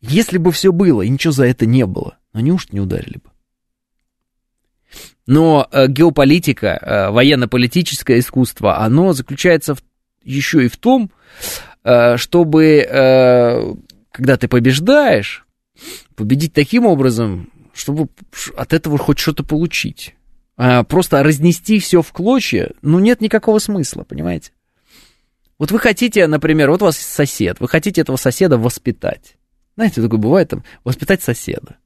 Если бы все было, и ничего за это не было, ну неужто не ударили бы? Но э, геополитика, э, военно-политическое искусство, оно заключается в, еще и в том, э, чтобы, когда ты побеждаешь, победить таким образом, чтобы от этого хоть что-то получить. А просто разнести все в клочья, ну, нет никакого смысла, понимаете? Вот вы хотите, например, вот у вас сосед, вы хотите этого соседа воспитать. Знаете, такое бывает там, воспитать соседа.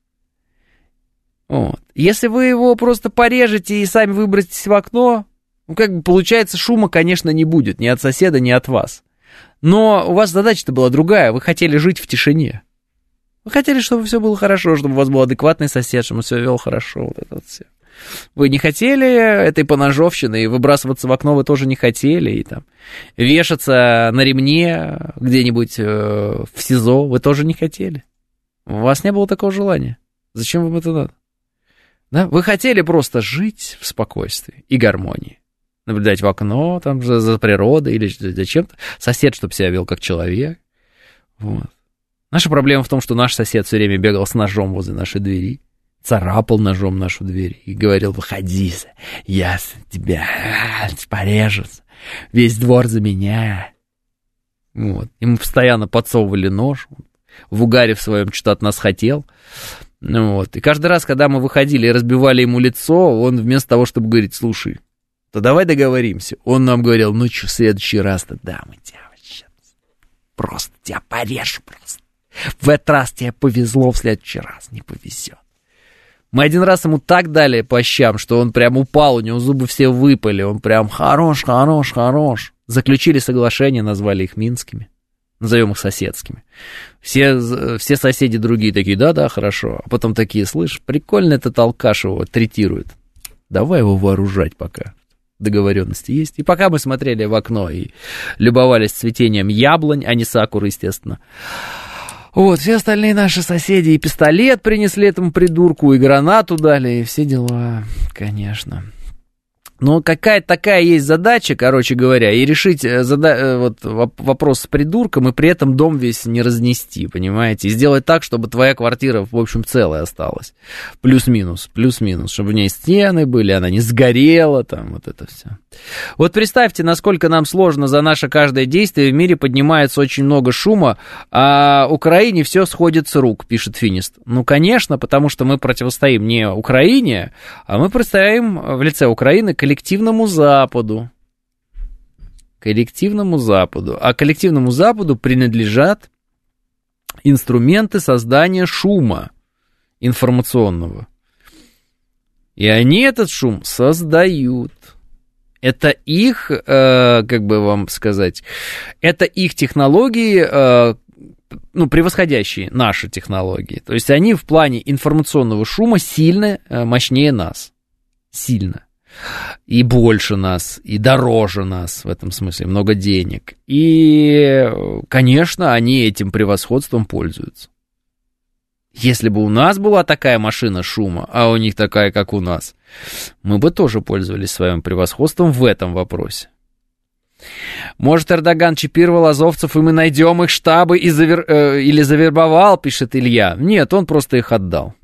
Вот. Если вы его просто порежете и сами выброситесь в окно, ну, как бы получается, шума, конечно, не будет ни от соседа, ни от вас. Но у вас задача-то была другая, вы хотели жить в тишине. Вы хотели, чтобы все было хорошо, чтобы у вас был адекватный сосед, чтобы он все вел хорошо, вот это вот все. Вы не хотели этой поножовщины, и выбрасываться в окно вы тоже не хотели, и там вешаться на ремне где-нибудь э, в СИЗО вы тоже не хотели. У вас не было такого желания. Зачем вам это надо? Да? Вы хотели просто жить в спокойствии и гармонии. Наблюдать в окно, там, за, за природой или зачем-то. Сосед, чтобы себя вел как человек. Вот. Наша проблема в том, что наш сосед все время бегал с ножом возле нашей двери, царапал ножом нашу дверь и говорил, выходи, я тебя порежу, весь двор за меня. Вот. Ему постоянно подсовывали нож, в угаре в своем что-то от нас хотел. Вот. И каждый раз, когда мы выходили и разбивали ему лицо, он вместо того, чтобы говорить, слушай, то давай договоримся, он нам говорил, ну что, в следующий раз-то, да, мы тебя сейчас просто тебя порежу просто. В этот раз тебе повезло, в следующий раз не повезет. Мы один раз ему так дали по щам, что он прям упал, у него зубы все выпали, он прям хорош, хорош, хорош. Заключили соглашение, назвали их минскими назовем их соседскими. Все, все соседи другие такие, да-да, хорошо. А потом такие, слышь, прикольно этот алкаш его третирует. Давай его вооружать пока. Договоренности есть. И пока мы смотрели в окно и любовались цветением яблонь, а не сакуры, естественно. Вот, все остальные наши соседи и пистолет принесли этому придурку, и гранату дали, и все дела, конечно. Но какая-то такая есть задача, короче говоря, и решить э, зада- э, вот, вопрос с придурком, и при этом дом весь не разнести, понимаете? И сделать так, чтобы твоя квартира, в общем, целая осталась. Плюс-минус, плюс-минус, чтобы у нее стены были, она не сгорела, там, вот это все. Вот представьте, насколько нам сложно за наше каждое действие. В мире поднимается очень много шума, а Украине все сходит с рук, пишет Финист. Ну, конечно, потому что мы противостоим не Украине, а мы противостоим в лице Украины коллективному Западу. Коллективному Западу. А коллективному Западу принадлежат инструменты создания шума информационного. И они этот шум создают. Это их, э, как бы вам сказать, это их технологии, э, ну, превосходящие наши технологии. То есть они в плане информационного шума сильно э, мощнее нас. Сильно и больше нас, и дороже нас в этом смысле, много денег. И, конечно, они этим превосходством пользуются. Если бы у нас была такая машина шума, а у них такая, как у нас, мы бы тоже пользовались своим превосходством в этом вопросе. Может, Эрдоган чипировал азовцев, и мы найдем их штабы и завер... э, или завербовал, пишет Илья. Нет, он просто их отдал.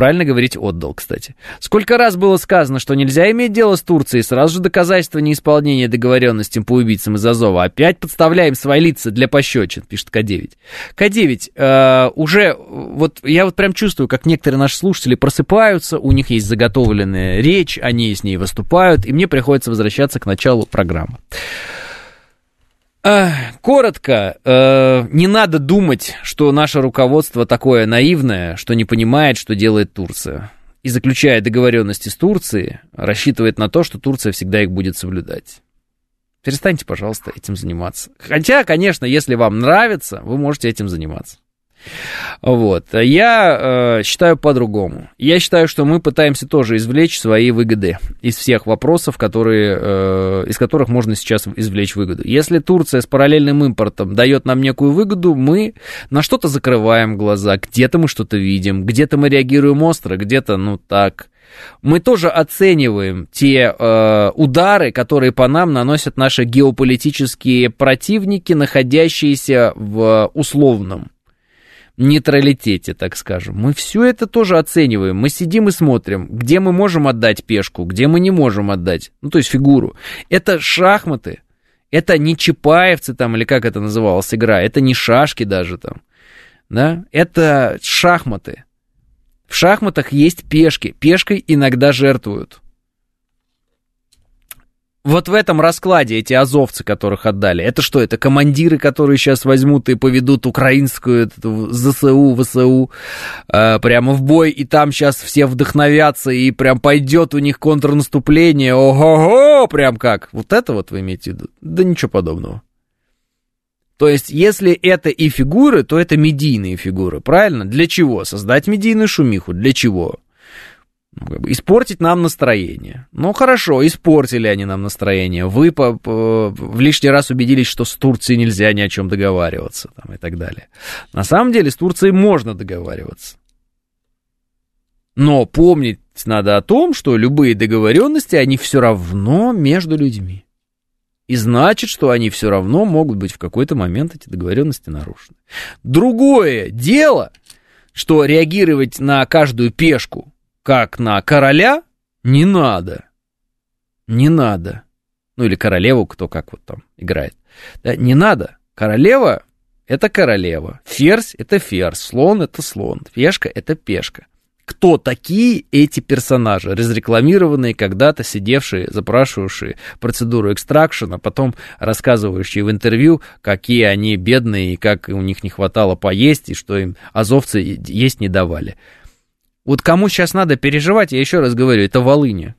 Правильно говорить отдал, кстати. Сколько раз было сказано, что нельзя иметь дело с Турцией, сразу же доказательства неисполнения договоренностям по убийцам из Азова. Опять подставляем свои лица для пощечин, пишет К9. К9, э, уже, вот я вот прям чувствую, как некоторые наши слушатели просыпаются, у них есть заготовленная речь, они с ней выступают, и мне приходится возвращаться к началу программы. Коротко, э, не надо думать, что наше руководство такое наивное, что не понимает, что делает Турция. И заключая договоренности с Турцией, рассчитывает на то, что Турция всегда их будет соблюдать. Перестаньте, пожалуйста, этим заниматься. Хотя, конечно, если вам нравится, вы можете этим заниматься. Вот. Я э, считаю по-другому. Я считаю, что мы пытаемся тоже извлечь свои выгоды из всех вопросов, которые, э, из которых можно сейчас извлечь выгоду. Если Турция с параллельным импортом дает нам некую выгоду, мы на что-то закрываем глаза, где-то мы что-то видим, где-то мы реагируем остро, где-то, ну, так. Мы тоже оцениваем те э, удары, которые по нам наносят наши геополитические противники, находящиеся в условном нейтралитете, так скажем. Мы все это тоже оцениваем. Мы сидим и смотрим, где мы можем отдать пешку, где мы не можем отдать. Ну, то есть фигуру. Это шахматы. Это не чапаевцы там, или как это называлась игра. Это не шашки даже там. Да? Это шахматы. В шахматах есть пешки. Пешкой иногда жертвуют вот в этом раскладе эти азовцы, которых отдали, это что, это командиры, которые сейчас возьмут и поведут украинскую эту, ЗСУ, ВСУ э, прямо в бой, и там сейчас все вдохновятся, и прям пойдет у них контрнаступление, ого-го, прям как. Вот это вот вы имеете в виду? Да ничего подобного. То есть, если это и фигуры, то это медийные фигуры, правильно? Для чего? Создать медийную шумиху. Для чего? Ну, испортить нам настроение. Ну хорошо, испортили они нам настроение. Вы по, по, в лишний раз убедились, что с Турцией нельзя ни о чем договариваться там, и так далее. На самом деле с Турцией можно договариваться. Но помнить надо о том, что любые договоренности, они все равно между людьми. И значит, что они все равно могут быть в какой-то момент эти договоренности нарушены. Другое дело, что реагировать на каждую пешку как на короля, не надо. Не надо. Ну или королеву, кто как вот там играет. Да, не надо. Королева – это королева. Ферзь – это ферзь. Слон – это слон. Пешка – это пешка. Кто такие эти персонажи, разрекламированные когда-то, сидевшие, запрашивавшие процедуру экстракшена, потом рассказывающие в интервью, какие они бедные и как у них не хватало поесть, и что им азовцы есть не давали. Вот кому сейчас надо переживать, я еще раз говорю, это Волыни,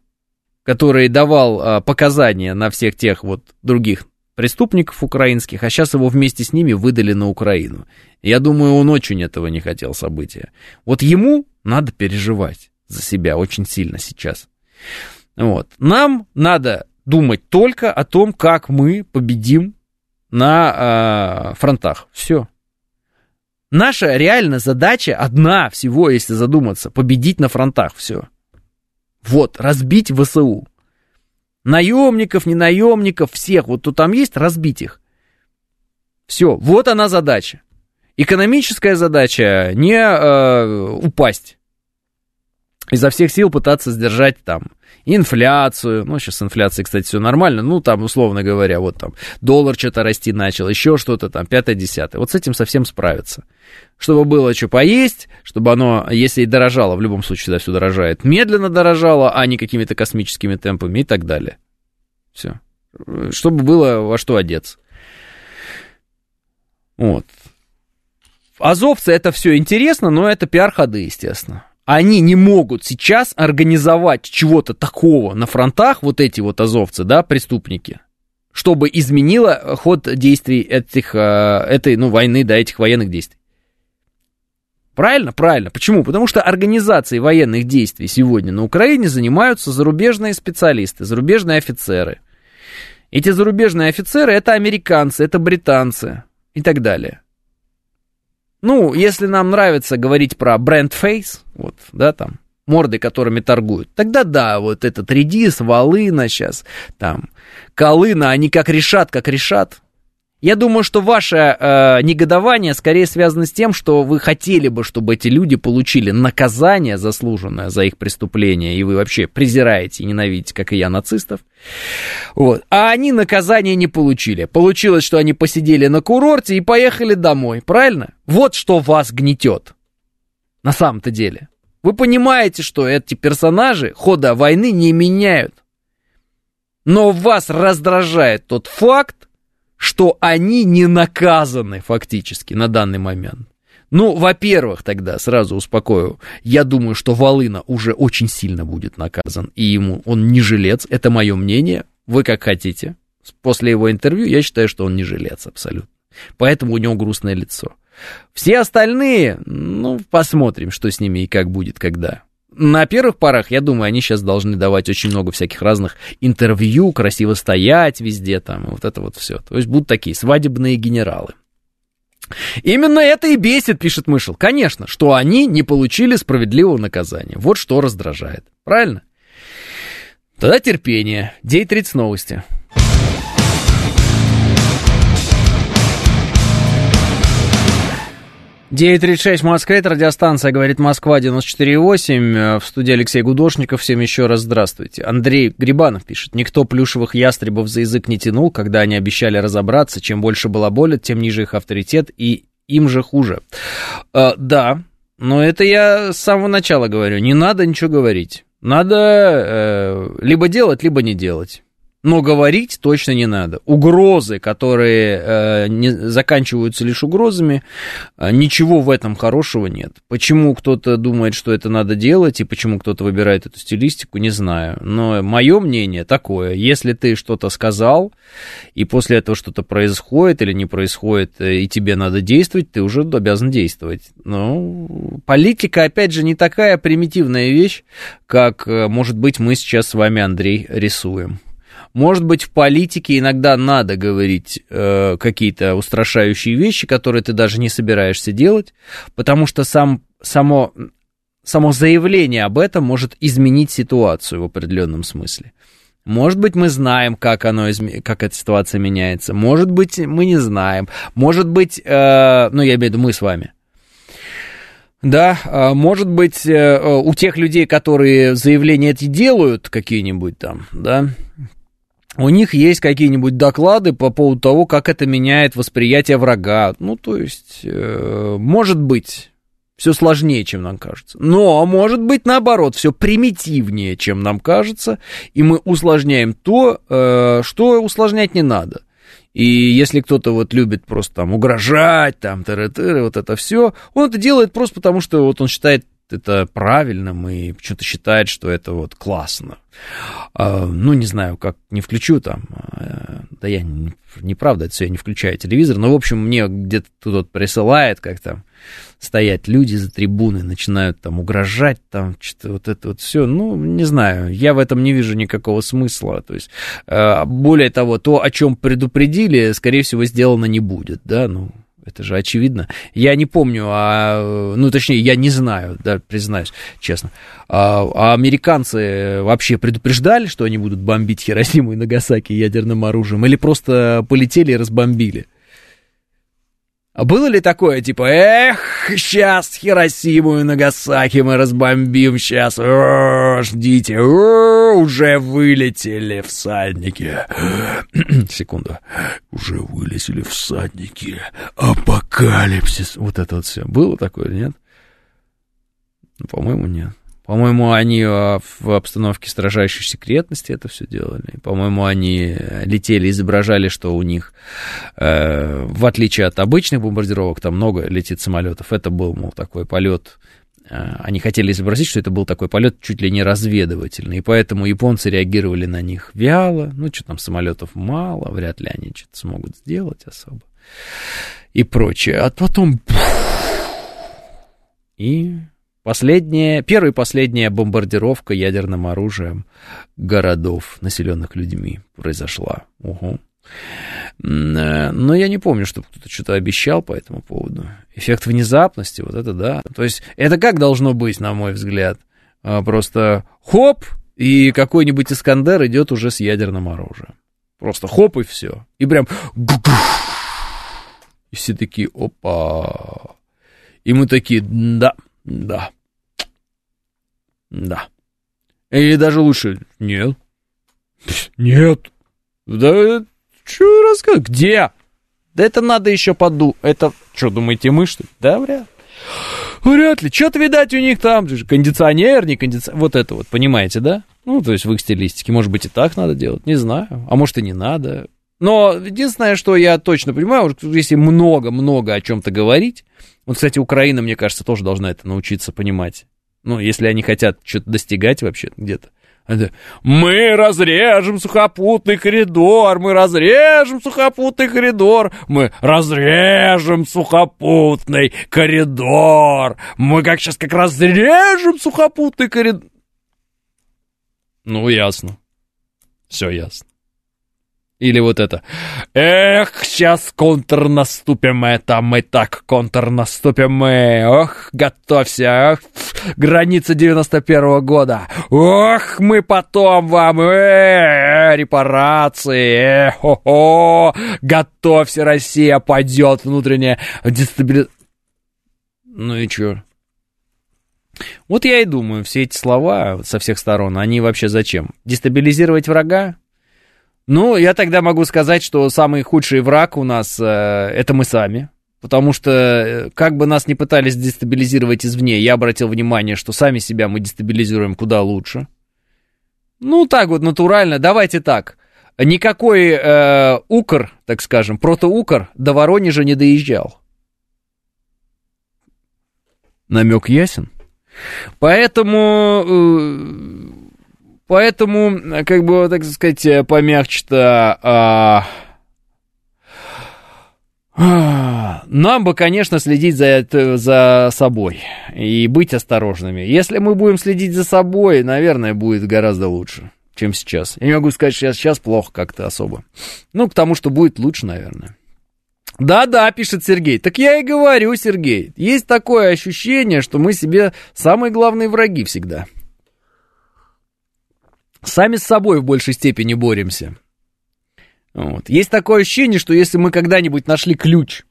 который давал а, показания на всех тех вот других преступников украинских, а сейчас его вместе с ними выдали на Украину. Я думаю, он очень этого не хотел события. Вот ему надо переживать за себя очень сильно сейчас. Вот. Нам надо думать только о том, как мы победим на э, фронтах. Все. Наша реально задача одна всего, если задуматься, победить на фронтах все. Вот, разбить ВСУ. Наемников, не наемников, всех, вот тут там есть, разбить их. Все, вот она задача. Экономическая задача не э, упасть. Изо всех сил пытаться сдержать там инфляцию, ну, сейчас с инфляцией, кстати, все нормально, ну, там, условно говоря, вот там, доллар что-то расти начал, еще что-то там, пятое-десятое, вот с этим совсем справиться. Чтобы было что поесть, чтобы оно, если и дорожало, в любом случае, да, все дорожает, медленно дорожало, а не какими-то космическими темпами и так далее. Все. Чтобы было во что одеться. Вот. Азовцы это все интересно, но это пиар-ходы, естественно они не могут сейчас организовать чего-то такого на фронтах, вот эти вот азовцы, да, преступники, чтобы изменило ход действий этих, э, этой, ну, войны, да, этих военных действий. Правильно? Правильно. Почему? Потому что организацией военных действий сегодня на Украине занимаются зарубежные специалисты, зарубежные офицеры. Эти зарубежные офицеры это американцы, это британцы и так далее. Ну, если нам нравится говорить про бренд фейс, вот, да, там, морды, которыми торгуют, тогда да, вот этот редис, волына сейчас, там, колына, они как решат, как решат, я думаю, что ваше э, негодование скорее связано с тем, что вы хотели бы, чтобы эти люди получили наказание заслуженное за их преступление, и вы вообще презираете и ненавидите, как и я, нацистов. Вот. А они наказание не получили. Получилось, что они посидели на курорте и поехали домой, правильно? Вот что вас гнетет. На самом-то деле. Вы понимаете, что эти персонажи хода войны не меняют. Но вас раздражает тот факт, что они не наказаны фактически на данный момент. Ну, во-первых, тогда сразу успокою, я думаю, что Волына уже очень сильно будет наказан, и ему он не жилец, это мое мнение, вы как хотите. После его интервью я считаю, что он не жилец абсолютно. Поэтому у него грустное лицо. Все остальные, ну, посмотрим, что с ними и как будет, когда. На первых порах, я думаю, они сейчас должны давать очень много всяких разных интервью, красиво стоять везде там, вот это вот все. То есть будут такие свадебные генералы. Именно это и бесит, пишет Мышел. Конечно, что они не получили справедливого наказания. Вот что раздражает. Правильно? Тогда терпение. Дей 30 новости. 9.36 в Москве, это радиостанция «Говорит Москва» 94.8. В студии Алексей Гудошников. Всем еще раз здравствуйте. Андрей Грибанов пишет. Никто плюшевых ястребов за язык не тянул, когда они обещали разобраться. Чем больше балаболят, тем ниже их авторитет, и им же хуже. Э, да, но это я с самого начала говорю. Не надо ничего говорить. Надо э, либо делать, либо не делать. Но говорить точно не надо. Угрозы, которые э, не, заканчиваются лишь угрозами, э, ничего в этом хорошего нет. Почему кто-то думает, что это надо делать, и почему кто-то выбирает эту стилистику, не знаю. Но мое мнение такое. Если ты что-то сказал, и после этого что-то происходит или не происходит, э, и тебе надо действовать, ты уже обязан действовать. Но политика, опять же, не такая примитивная вещь, как, э, может быть, мы сейчас с вами, Андрей, рисуем. Может быть, в политике иногда надо говорить э, какие-то устрашающие вещи, которые ты даже не собираешься делать, потому что сам, само, само заявление об этом может изменить ситуацию в определенном смысле. Может быть, мы знаем, как, оно, как эта ситуация меняется. Может быть, мы не знаем. Может быть, э, ну, я имею в виду мы с вами. Да, э, может быть, э, у тех людей, которые заявления эти делают, какие-нибудь там, да, у них есть какие-нибудь доклады по поводу того, как это меняет восприятие врага. Ну, то есть, э, может быть, все сложнее, чем нам кажется. Но может быть, наоборот, все примитивнее, чем нам кажется, и мы усложняем то, э, что усложнять не надо. И если кто-то вот любит просто там угрожать, там, тыры-тыры, вот это все, он это делает просто потому, что вот он считает это правильным и почему-то считает, что это вот классно. А, ну, не знаю, как не включу там, а, да я неправда, это все, я не включаю телевизор, но, в общем, мне где-то тут присылает, как там стоять люди за трибуной, начинают там угрожать, там что-то вот это вот все, ну, не знаю, я в этом не вижу никакого смысла, то есть, а, более того, то, о чем предупредили, скорее всего, сделано не будет, да, ну, это же очевидно. Я не помню, а, ну, точнее, я не знаю, да, признаюсь, честно. А, а американцы вообще предупреждали, что они будут бомбить Хиросиму и Нагасаки ядерным оружием, или просто полетели и разбомбили? А было ли такое, типа, эх, сейчас Хиросиму и Нагасаки мы разбомбим, сейчас, о, ждите, о, уже вылетели всадники. Секунду. Уже вылетели всадники. Апокалипсис. Вот это вот все. Было такое, нет? По-моему, нет. По-моему, они а, в обстановке строжайшей секретности это все делали. По-моему, они летели, изображали, что у них, э, в отличие от обычных бомбардировок, там много летит самолетов. Это был, мол, такой полет. Э, они хотели изобразить, что это был такой полет чуть ли не разведывательный. И поэтому японцы реагировали на них вяло. Ну, что там, самолетов мало, вряд ли они что-то смогут сделать особо. И прочее. А потом... И Последняя, первая и последняя бомбардировка ядерным оружием городов, населенных людьми, произошла. Угу. Но я не помню, чтобы кто-то что-то обещал по этому поводу. Эффект внезапности, вот это да. То есть это как должно быть, на мой взгляд? А, просто хоп, и какой-нибудь Искандер идет уже с ядерным оружием. Просто хоп и все. И прям... И все такие, опа. И мы такие, да, да. Да. Или даже лучше, нет. Нет. Да, что рассказывать? Где? Да это надо еще поду. Это, что, думаете, мы что ли? Да, вряд Вряд ли. Что-то, видать, у них там же кондиционер, не кондиционер. Вот это вот, понимаете, да? Ну, то есть в их стилистике. Может быть, и так надо делать, не знаю. А может, и не надо. Но единственное, что я точно понимаю, если много-много о чем-то говорить, вот, кстати, Украина, мне кажется, тоже должна это научиться понимать. Ну, если они хотят что-то достигать вообще где-то, Мы разрежем сухопутный коридор, мы разрежем сухопутный коридор, мы разрежем сухопутный коридор. Мы как сейчас как разрежем сухопутный коридор. Ну, ясно. Все ясно. Или вот это. Эх, сейчас контрнаступим, это мы так контрнаступим мы. Ох, готовься. Ох, граница 91-го года. Ох, мы потом вам. Э, репарации. Э, -хо. Готовься, Россия пойдет внутренняя дестабилизация. Ну и чё? Вот я и думаю, все эти слова со всех сторон, они вообще зачем? Дестабилизировать врага? Ну, я тогда могу сказать, что самый худший враг у нас э, это мы сами. Потому что, э, как бы нас ни пытались дестабилизировать извне, я обратил внимание, что сами себя мы дестабилизируем куда лучше. Ну, так вот, натурально. Давайте так. Никакой э, укр, так скажем, протоукр до Воронежа не доезжал. Намек ясен? Поэтому э, Поэтому, как бы, так сказать, помягче-то... А... Нам бы, конечно, следить за, за собой и быть осторожными. Если мы будем следить за собой, наверное, будет гораздо лучше, чем сейчас. Я не могу сказать, что сейчас плохо как-то особо. Ну, к тому, что будет лучше, наверное. Да-да, пишет Сергей. Так я и говорю, Сергей. Есть такое ощущение, что мы себе самые главные враги всегда. Сами с собой в большей степени боремся. Вот. Есть такое ощущение, что если мы когда-нибудь нашли ключ,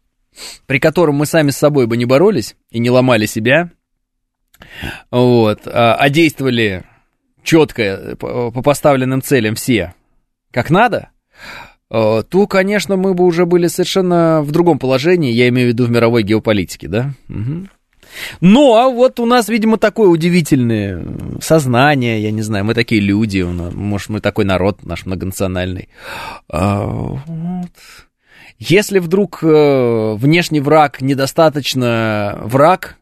при котором мы сами с собой бы не боролись и не ломали себя, вот, а, а действовали четко по поставленным целям все как надо, а, то, конечно, мы бы уже были совершенно в другом положении, я имею в виду в мировой геополитике, да? Угу. Ну, а вот у нас, видимо, такое удивительное сознание, я не знаю, мы такие люди, может, мы такой народ наш многонациональный. А, вот. Если вдруг э, внешний враг недостаточно враг,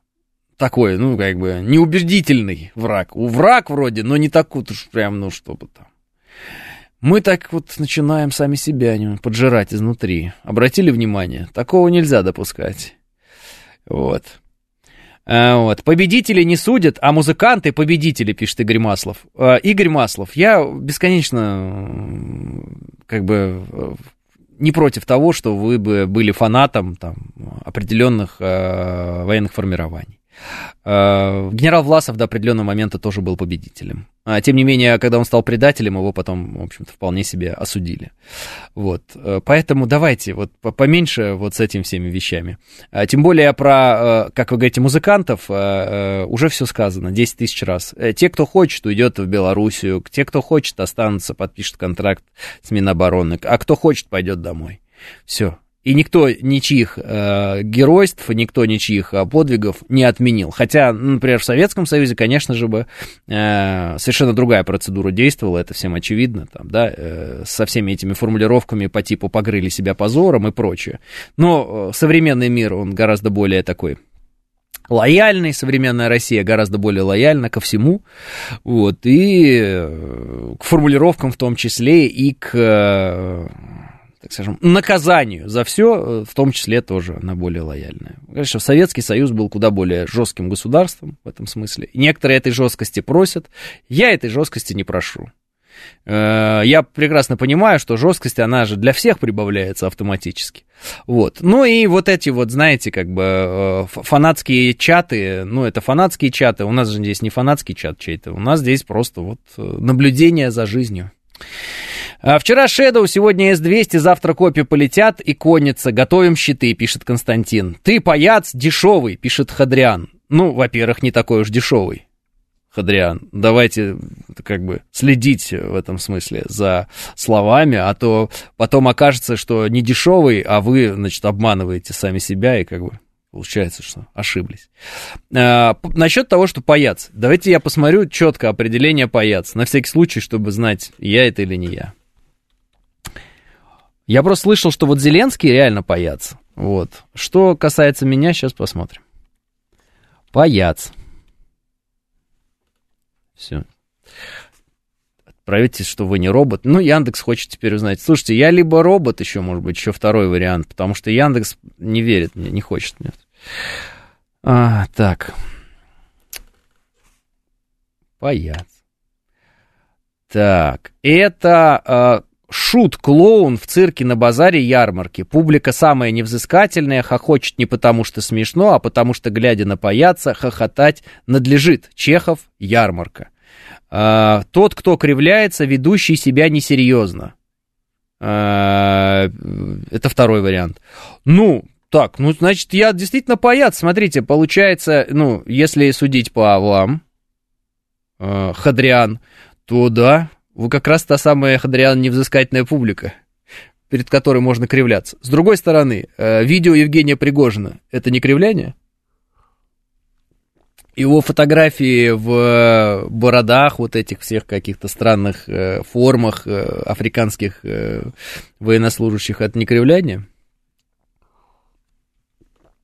такой, ну, как бы, неубедительный враг. У враг вроде, но не такой уж прям, ну, чтобы там. Мы так вот начинаем сами себя поджирать изнутри. Обратили внимание? Такого нельзя допускать. Вот. Э, вот. Победители не судят, а музыканты победители, пишет Игорь Маслов. Э, Игорь Маслов, я бесконечно как бы э, не против того, что вы бы были фанатом там, определенных военных формирований. Э, генерал Власов до определенного момента тоже был победителем. А, тем не менее, когда он стал предателем, его потом, в общем-то, вполне себе осудили. Вот. Э, поэтому давайте вот поменьше вот с этими всеми вещами. А, тем более про, э, как вы говорите, музыкантов уже все сказано 10 тысяч раз. Те, кто хочет, уйдет в Белоруссию. Те, кто хочет, останутся, подпишет контракт с Минобороны. А кто хочет, пойдет домой. Все. И никто ничьих э, геройств, никто ничьих э, подвигов не отменил. Хотя, например, в Советском Союзе, конечно же, бы э, совершенно другая процедура действовала, это всем очевидно, там, да, э, со всеми этими формулировками по типу «погрыли себя позором» и прочее. Но э, современный мир, он гораздо более такой лояльный, современная Россия гораздо более лояльна ко всему, вот, и э, к формулировкам в том числе, и к э, так скажем, наказанию за все, э, в том числе тоже она более лояльная. Конечно, Советский Союз был куда более жестким государством в этом смысле. Некоторые этой жесткости просят, я этой жесткости не прошу. Э, я прекрасно понимаю, что жесткость, она же для всех прибавляется автоматически. Вот. Ну и вот эти вот, знаете, как бы э, фанатские чаты, ну это фанатские чаты, у нас же здесь не фанатский чат чей-то, у нас здесь просто вот наблюдение за жизнью. А вчера Shadow, сегодня S200, завтра копии полетят и конница. Готовим щиты, пишет Константин. Ты паяц дешевый, пишет Хадриан. Ну, во-первых, не такой уж дешевый. Хадриан, давайте как бы следить в этом смысле за словами, а то потом окажется, что не дешевый, а вы, значит, обманываете сами себя и как бы Получается, что ошиблись. А, насчет того, что паяц. Давайте я посмотрю четко определение паяц. На всякий случай, чтобы знать, я это или не я. Я просто слышал, что вот Зеленский реально паяц. Вот. Что касается меня, сейчас посмотрим. Паяц. Все. Проверьте, что вы не робот. Ну, Яндекс хочет теперь узнать. Слушайте, я либо робот, еще, может быть, еще второй вариант, потому что Яндекс не верит мне, не хочет мне. А, так. Паяц. Так, это э, шут-клоун в цирке на базаре ярмарки. Публика самая невзыскательная, хохочет не потому что смешно, а потому что, глядя на паяца, хохотать надлежит. Чехов, ярмарка. Э, тот, кто кривляется, ведущий себя несерьезно. Э, это второй вариант. Ну, так, ну, значит, я действительно паяц. Смотрите, получается, ну, если судить по вам, э, Хадриан, то да, вы как раз та самая, Хадриан, невзыскательная публика, перед которой можно кривляться. С другой стороны, э, видео Евгения Пригожина, это не кривляние? Его фотографии в бородах, вот этих всех каких-то странных э, формах э, африканских э, военнослужащих, это не кривляние?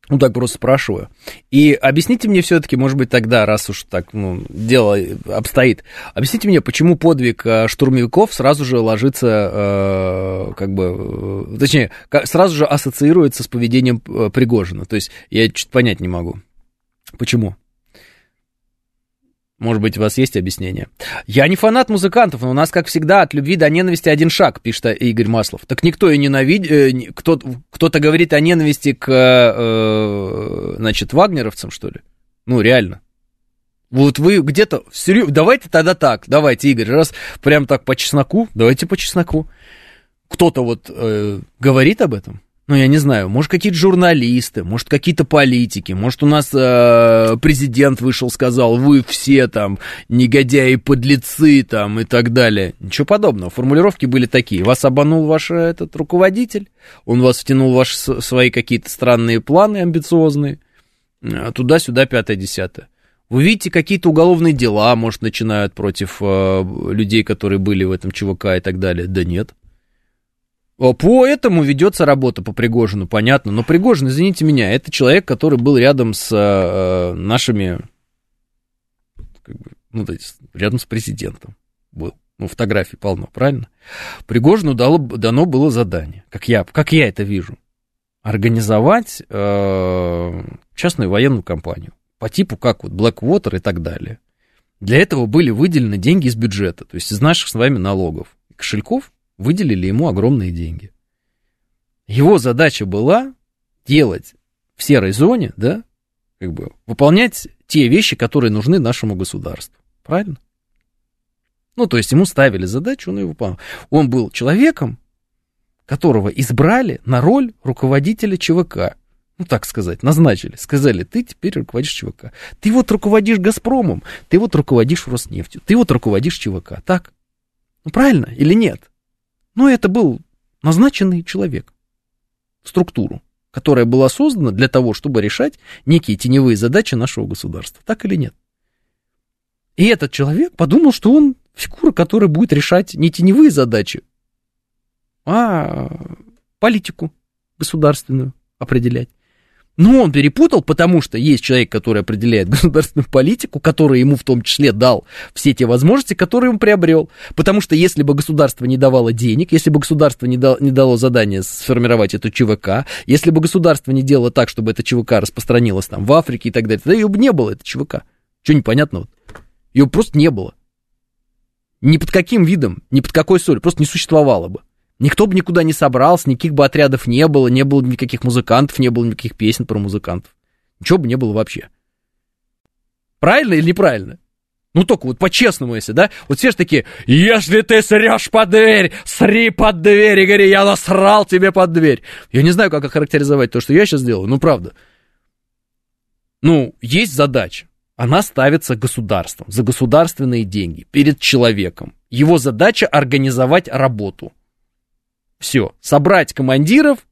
Ну, так просто спрашиваю. И объясните мне все-таки, может быть, тогда, раз уж так, ну, дело обстоит, объясните мне, почему подвиг э, штурмовиков сразу же ложится, э, как бы, э, точнее, сразу же ассоциируется с поведением э, Пригожина. То есть я чуть понять не могу. Почему? Может быть, у вас есть объяснение? Я не фанат музыкантов, но у нас, как всегда, от любви до ненависти один шаг, пишет Игорь Маслов. Так никто и ненавидит, э, кто, кто-то говорит о ненависти к, э, значит, вагнеровцам, что ли? Ну, реально. Вот вы где-то, серьезно, давайте тогда так, давайте, Игорь, раз прям так по чесноку, давайте по чесноку. Кто-то вот э, говорит об этом? Ну, я не знаю, может, какие-то журналисты, может, какие-то политики, может, у нас э, президент вышел, сказал, вы все там негодяи, подлецы там и так далее. Ничего подобного. Формулировки были такие. Вас обманул ваш э, этот руководитель, он вас втянул в ваши свои какие-то странные планы амбициозные, э, туда-сюда, пятое-десятое. Вы видите, какие-то уголовные дела, может, начинают против э, людей, которые были в этом ЧВК и так далее. Да нет. По этому ведется работа по Пригожину, понятно. Но Пригожин, извините меня, это человек, который был рядом с э, нашими, как бы, ну, рядом с президентом был. Ну, фотографий полно, правильно? Пригожину дало, дано было задание, как я, как я это вижу, организовать э, частную военную компанию по типу как вот Blackwater и так далее. Для этого были выделены деньги из бюджета, то есть из наших с вами налогов, кошельков, выделили ему огромные деньги. Его задача была делать в серой зоне, да, как бы выполнять те вещи, которые нужны нашему государству. Правильно? Ну, то есть ему ставили задачу, он ее выполнял. Он был человеком, которого избрали на роль руководителя ЧВК. Ну, так сказать, назначили. Сказали, ты теперь руководишь ЧВК. Ты вот руководишь Газпромом, ты вот руководишь Роснефтью, ты вот руководишь ЧВК. Так? Ну, правильно или нет? Но это был назначенный человек структуру, которая была создана для того, чтобы решать некие теневые задачи нашего государства. Так или нет? И этот человек подумал, что он фигура, которая будет решать не теневые задачи, а политику государственную определять. Но он перепутал, потому что есть человек, который определяет государственную политику, который ему в том числе дал все те возможности, которые он приобрел. Потому что если бы государство не давало денег, если бы государство не, дал, не дало задание сформировать эту ЧВК, если бы государство не делало так, чтобы эта ЧВК распространилась там в Африке и так далее, тогда ее бы не было, этой ЧВК. Что непонятного? Ее просто не было. Ни под каким видом, ни под какой солью, просто не существовало бы. Никто бы никуда не собрался, никаких бы отрядов не было, не было никаких музыкантов, не было никаких песен про музыкантов. Ничего бы не было вообще. Правильно или неправильно? Ну, только вот по-честному, если, да? Вот все же такие, если ты срешь под дверь, сри под дверь, и говори, я насрал тебе под дверь. Я не знаю, как охарактеризовать то, что я сейчас делаю, ну, правда. Ну, есть задача. Она ставится государством, за государственные деньги, перед человеком. Его задача организовать работу – все. Собрать командиров,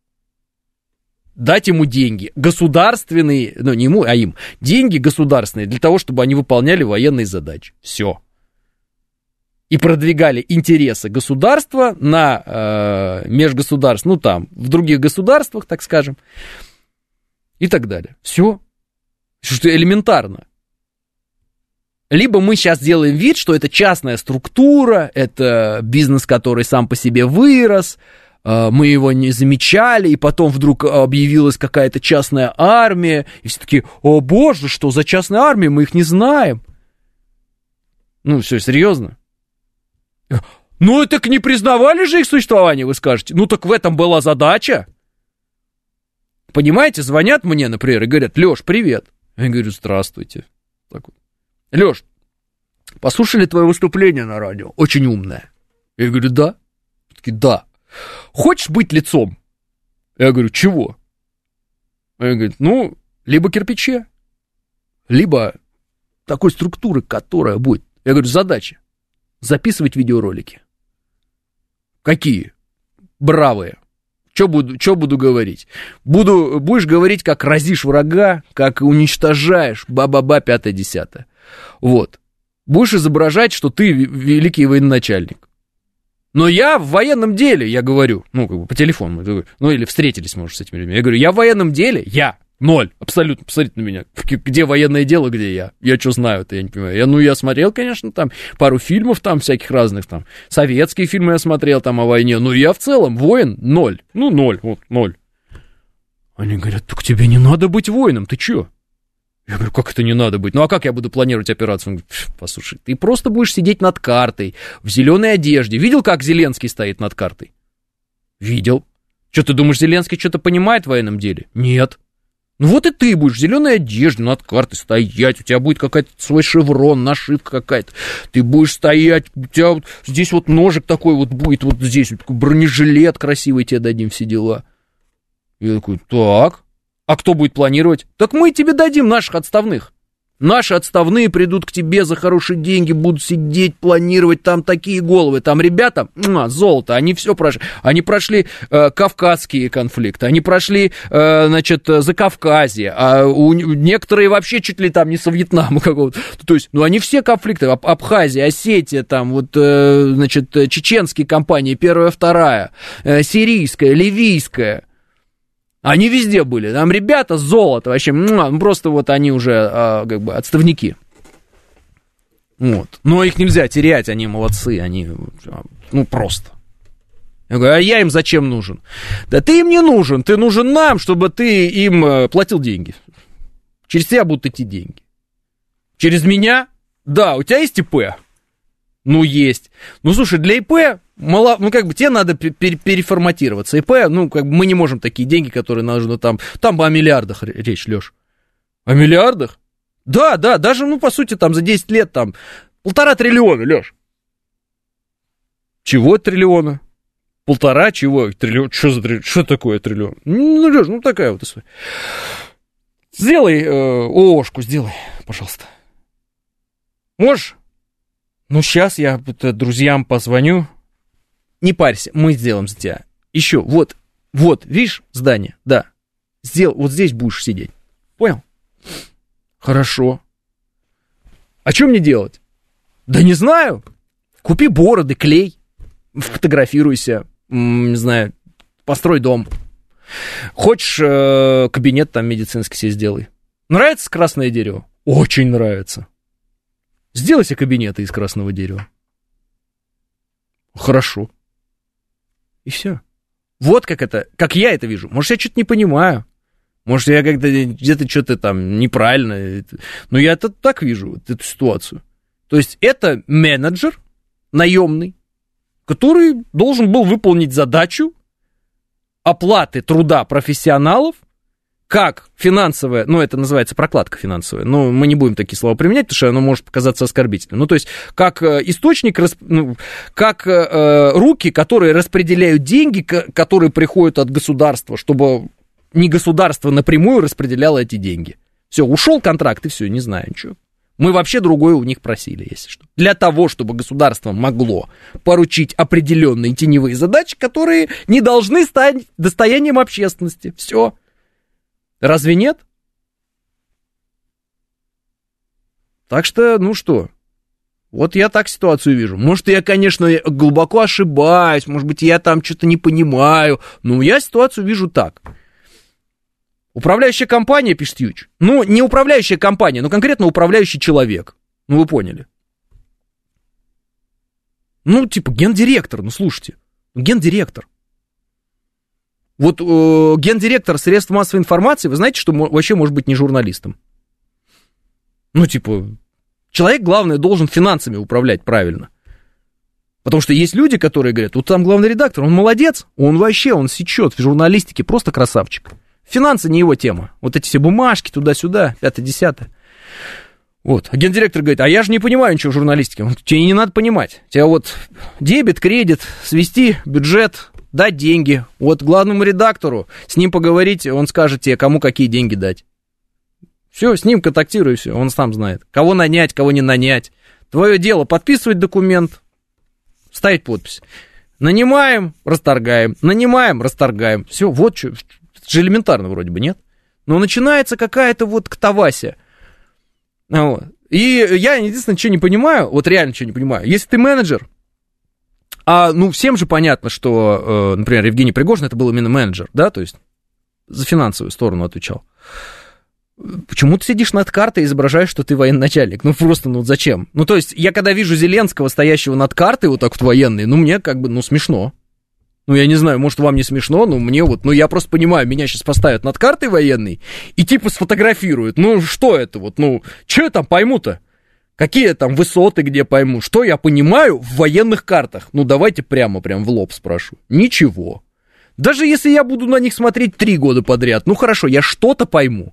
дать ему деньги. Государственные, ну не ему, а им. Деньги государственные для того, чтобы они выполняли военные задачи. Все. И продвигали интересы государства на э, межгосударств, ну там, в других государствах, так скажем, и так далее. Все. Что элементарно. Либо мы сейчас делаем вид, что это частная структура, это бизнес, который сам по себе вырос, э, мы его не замечали, и потом вдруг объявилась какая-то частная армия, и все таки о боже, что за частная армия, мы их не знаем. Ну, все, серьезно. Ну, так не признавали же их существование, вы скажете. Ну, так в этом была задача. Понимаете, звонят мне, например, и говорят, Леш, привет. Я говорю, здравствуйте. Так вот. Леш, послушали твое выступление на радио, очень умное. Я говорю, да. Такие, да. Хочешь быть лицом? Я говорю, чего? Он говорит, ну, либо кирпиче, либо такой структуры, которая будет. Я говорю, задача записывать видеоролики. Какие? Бравые. Что буду, что буду говорить? Буду, будешь говорить, как разишь врага, как уничтожаешь, ба-ба-ба, пятое-десятое. Вот. Будешь изображать, что ты великий военачальник. Но я в военном деле, я говорю, ну, как бы по телефону, ну, или встретились, может, с этими людьми. Я говорю, я в военном деле, я, Ноль. Абсолютно. Посмотрите на меня. Где военное дело, где я? Я что знаю это, я не понимаю. Я, ну, я смотрел, конечно, там пару фильмов там всяких разных там. Советские фильмы я смотрел там о войне. Но я в целом воин ноль. Ну, ноль. Вот, ноль. Они говорят, так тебе не надо быть воином, ты чё? Я говорю, как это не надо быть? Ну а как я буду планировать операцию? Он говорит, послушай, ты просто будешь сидеть над картой в зеленой одежде. Видел, как Зеленский стоит над картой? Видел. Что ты думаешь, Зеленский что-то понимает в военном деле? Нет. Ну вот и ты будешь в зеленой одежде над картой стоять, у тебя будет какой-то свой шеврон, нашивка какая-то. Ты будешь стоять, у тебя вот здесь вот ножик такой вот будет, вот здесь вот бронежилет красивый тебе дадим, все дела. Я такой, так, а кто будет планировать? Так мы тебе дадим наших отставных. Наши отставные придут к тебе за хорошие деньги, будут сидеть, планировать, там такие головы. Там ребята, золото, они все прошли. Они прошли э, кавказские конфликты, они прошли, э, значит, за Кавказье, а у, некоторые вообще чуть ли там не со Вьетнама какого-то. То есть, ну, они все конфликты, Аб Абхазия, Осетия, там, вот, э, значит, чеченские компании, первая, вторая, э, сирийская, ливийская – они везде были. Там ребята золото вообще. Ну, просто вот они уже а, как бы отставники. Вот. Но их нельзя терять, они молодцы, они, ну, просто. Я говорю, а я им зачем нужен? Да ты им не нужен, ты нужен нам, чтобы ты им э, платил деньги. Через тебя будут идти деньги. Через меня? Да, у тебя есть ИП? Ну, есть. Ну, слушай, для ИП мало, ну, как бы, тебе надо пер переформатироваться. ИП, ну, как бы, мы не можем такие деньги, которые нужно там, там о миллиардах речь, Леш. О миллиардах? Да, да, даже, ну, по сути, там, за 10 лет, там, полтора триллиона, Леш. Чего триллиона? Полтора чего? Триллион? Что за триллион? Что такое триллион? Ну, Леш, ну, такая вот история. Сделай э, ООшку, сделай, пожалуйста. Можешь? Ну, сейчас я друзьям позвоню. Не парься, мы сделаем за тебя. Еще, вот, вот, видишь здание? Да. Сделал, вот здесь будешь сидеть. Понял? Хорошо. А что мне делать? Да не знаю. Купи бороды, клей, фотографируйся, не знаю, построй дом. Хочешь, э, кабинет там медицинский себе сделай. Нравится красное дерево? Очень нравится. Сделай себе кабинеты из красного дерева. Хорошо. И все. Вот как это, как я это вижу. Может, я что-то не понимаю. Может, я как-то где-то что-то там неправильно. Но я это так вижу, вот эту ситуацию. То есть это менеджер наемный, который должен был выполнить задачу оплаты труда профессионалов – как финансовая, ну, это называется прокладка финансовая, но мы не будем такие слова применять, потому что оно может показаться оскорбительным. Ну, то есть, как э, источник, ну, как э, руки, которые распределяют деньги, которые приходят от государства, чтобы не государство напрямую распределяло эти деньги. Все, ушел контракт, и все, не знаю ничего. Мы вообще другое у них просили, если что. Для того, чтобы государство могло поручить определенные теневые задачи, которые не должны стать достоянием общественности. Все. Разве нет? Так что, ну что, вот я так ситуацию вижу. Может, я, конечно, глубоко ошибаюсь, может быть, я там что-то не понимаю, но я ситуацию вижу так. Управляющая компания, пишет Юч. Ну, не управляющая компания, но конкретно управляющий человек. Ну, вы поняли. Ну, типа, гендиректор, ну, слушайте. Гендиректор. Вот э, гендиректор средств массовой информации, вы знаете, что вообще может быть не журналистом? Ну, типа, человек, главное, должен финансами управлять правильно. Потому что есть люди, которые говорят, вот там главный редактор, он молодец, он вообще, он сечет в журналистике, просто красавчик. Финансы не его тема. Вот эти все бумажки туда-сюда, пятое-десятое. Вот. А гендиректор говорит, а я же не понимаю ничего в журналистике. Тебе не надо понимать. Тебя вот дебет, кредит, свести бюджет, дать деньги. Вот главному редактору, с ним поговорить, он скажет тебе, кому какие деньги дать. Все, с ним контактируй, все, он сам знает. Кого нанять, кого не нанять. Твое дело подписывать документ, ставить подпись. Нанимаем, расторгаем, нанимаем, расторгаем. Все, вот что, же элементарно вроде бы, нет? Но начинается какая-то вот ктавася. Вот. И я единственное, что не понимаю, вот реально что не понимаю, если ты менеджер, а, ну, всем же понятно, что, э, например, Евгений Пригожин это был именно менеджер, да, то есть за финансовую сторону отвечал. Почему ты сидишь над картой и изображаешь, что ты военачальник? Ну, просто, ну, зачем? Ну, то есть, я когда вижу Зеленского, стоящего над картой, вот так вот военный, ну, мне как бы, ну, смешно. Ну, я не знаю, может, вам не смешно, но мне вот, ну, я просто понимаю, меня сейчас поставят над картой военной и типа сфотографируют. Ну, что это вот, ну, что я там пойму-то? Какие там высоты, где пойму? Что я понимаю в военных картах? Ну, давайте прямо, прям в лоб спрошу. Ничего. Даже если я буду на них смотреть три года подряд, ну, хорошо, я что-то пойму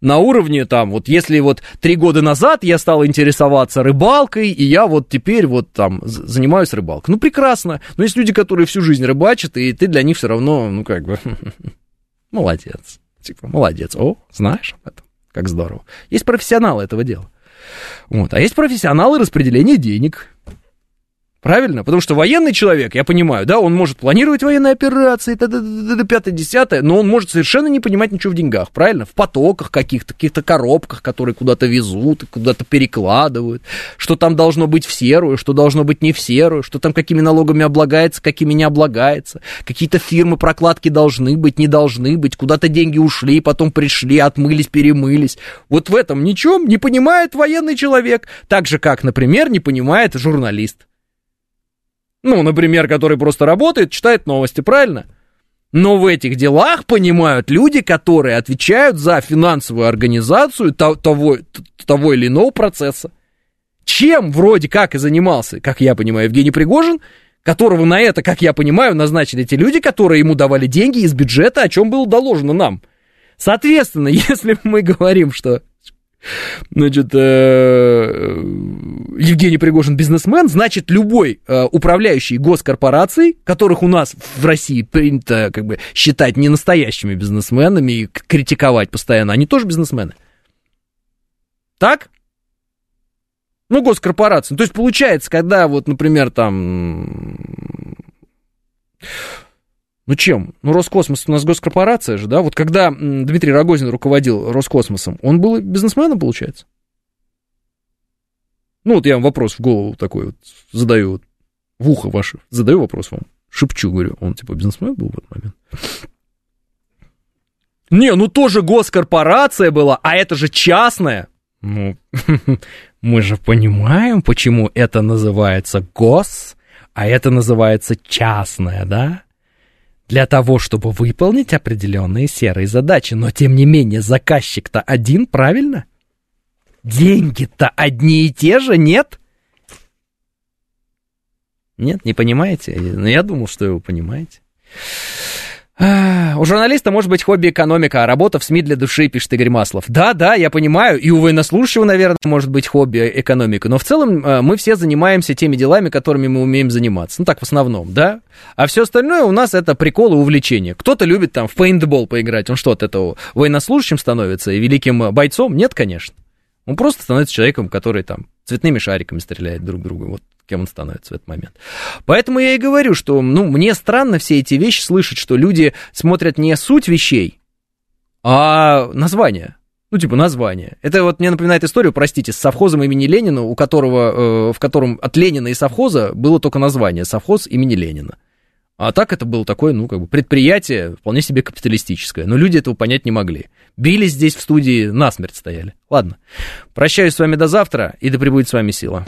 на уровне там, вот если вот три года назад я стал интересоваться рыбалкой, и я вот теперь вот там занимаюсь рыбалкой. Ну, прекрасно. Но есть люди, которые всю жизнь рыбачат, и ты для них все равно, ну, как бы, молодец. Типа, молодец. О, знаешь об этом? Как здорово. Есть профессионалы этого дела. Вот. А есть профессионалы распределения денег. Правильно? Потому что военный человек, я понимаю, да, он может планировать военные операции, пятое, десятое, но он может совершенно не понимать ничего в деньгах, правильно? В потоках каких-то, каких-то коробках, которые куда-то везут, куда-то перекладывают, что там должно быть в серую, что должно быть не в серую, что там какими налогами облагается, какими не облагается, какие-то фирмы прокладки должны быть, не должны быть, куда-то деньги ушли, потом пришли, отмылись, перемылись. Вот в этом ничем не понимает военный человек, так же, как, например, не понимает журналист. Ну, например, который просто работает, читает новости, правильно? Но в этих делах понимают люди, которые отвечают за финансовую организацию того, того или иного процесса. Чем вроде как и занимался, как я понимаю, Евгений Пригожин, которого на это, как я понимаю, назначили те люди, которые ему давали деньги из бюджета, о чем было доложено нам. Соответственно, если мы говорим, что Значит, э, Евгений Пригожин бизнесмен, значит, любой э, управляющий госкорпорацией, которых у нас в России принято как бы считать не настоящими бизнесменами и критиковать постоянно, они тоже бизнесмены. Так? Ну, госкорпорации. То есть получается, когда вот, например, там ну чем? Ну Роскосмос у нас госкорпорация же, да? Вот когда Дмитрий Рогозин руководил Роскосмосом, он был бизнесменом, получается? Ну вот я вам вопрос в голову такой вот задаю, вот, в ухо ваше, задаю вопрос вам, шепчу, говорю, он типа бизнесмен был в этот момент? Не, ну тоже госкорпорация была, а это же частная. Ну, мы же понимаем, почему это называется гос, а это называется частная, да? Для того, чтобы выполнить определенные серые задачи. Но, тем не менее, заказчик-то один, правильно? Деньги-то одни и те же, нет? Нет, не понимаете? Но ну, я думал, что вы понимаете. У журналиста может быть хобби экономика, а работа в СМИ для души, пишет Игорь Маслов. Да, да, я понимаю, и у военнослужащего, наверное, может быть хобби экономика, но в целом э, мы все занимаемся теми делами, которыми мы умеем заниматься. Ну так, в основном, да? А все остальное у нас это приколы, увлечения. Кто-то любит там в пейнтбол поиграть, он что, от этого военнослужащим становится и великим бойцом? Нет, конечно. Он просто становится человеком, который там цветными шариками стреляет друг другу. Вот кем он становится в этот момент. Поэтому я и говорю, что, ну, мне странно все эти вещи слышать, что люди смотрят не суть вещей, а название. Ну, типа название. Это вот мне напоминает историю, простите, с совхозом имени Ленина, у которого, э, в котором от Ленина и совхоза было только название совхоз имени Ленина. А так это было такое, ну, как бы предприятие вполне себе капиталистическое. Но люди этого понять не могли. Бились здесь в студии, насмерть стояли. Ладно. Прощаюсь с вами до завтра, и да пребудет с вами сила.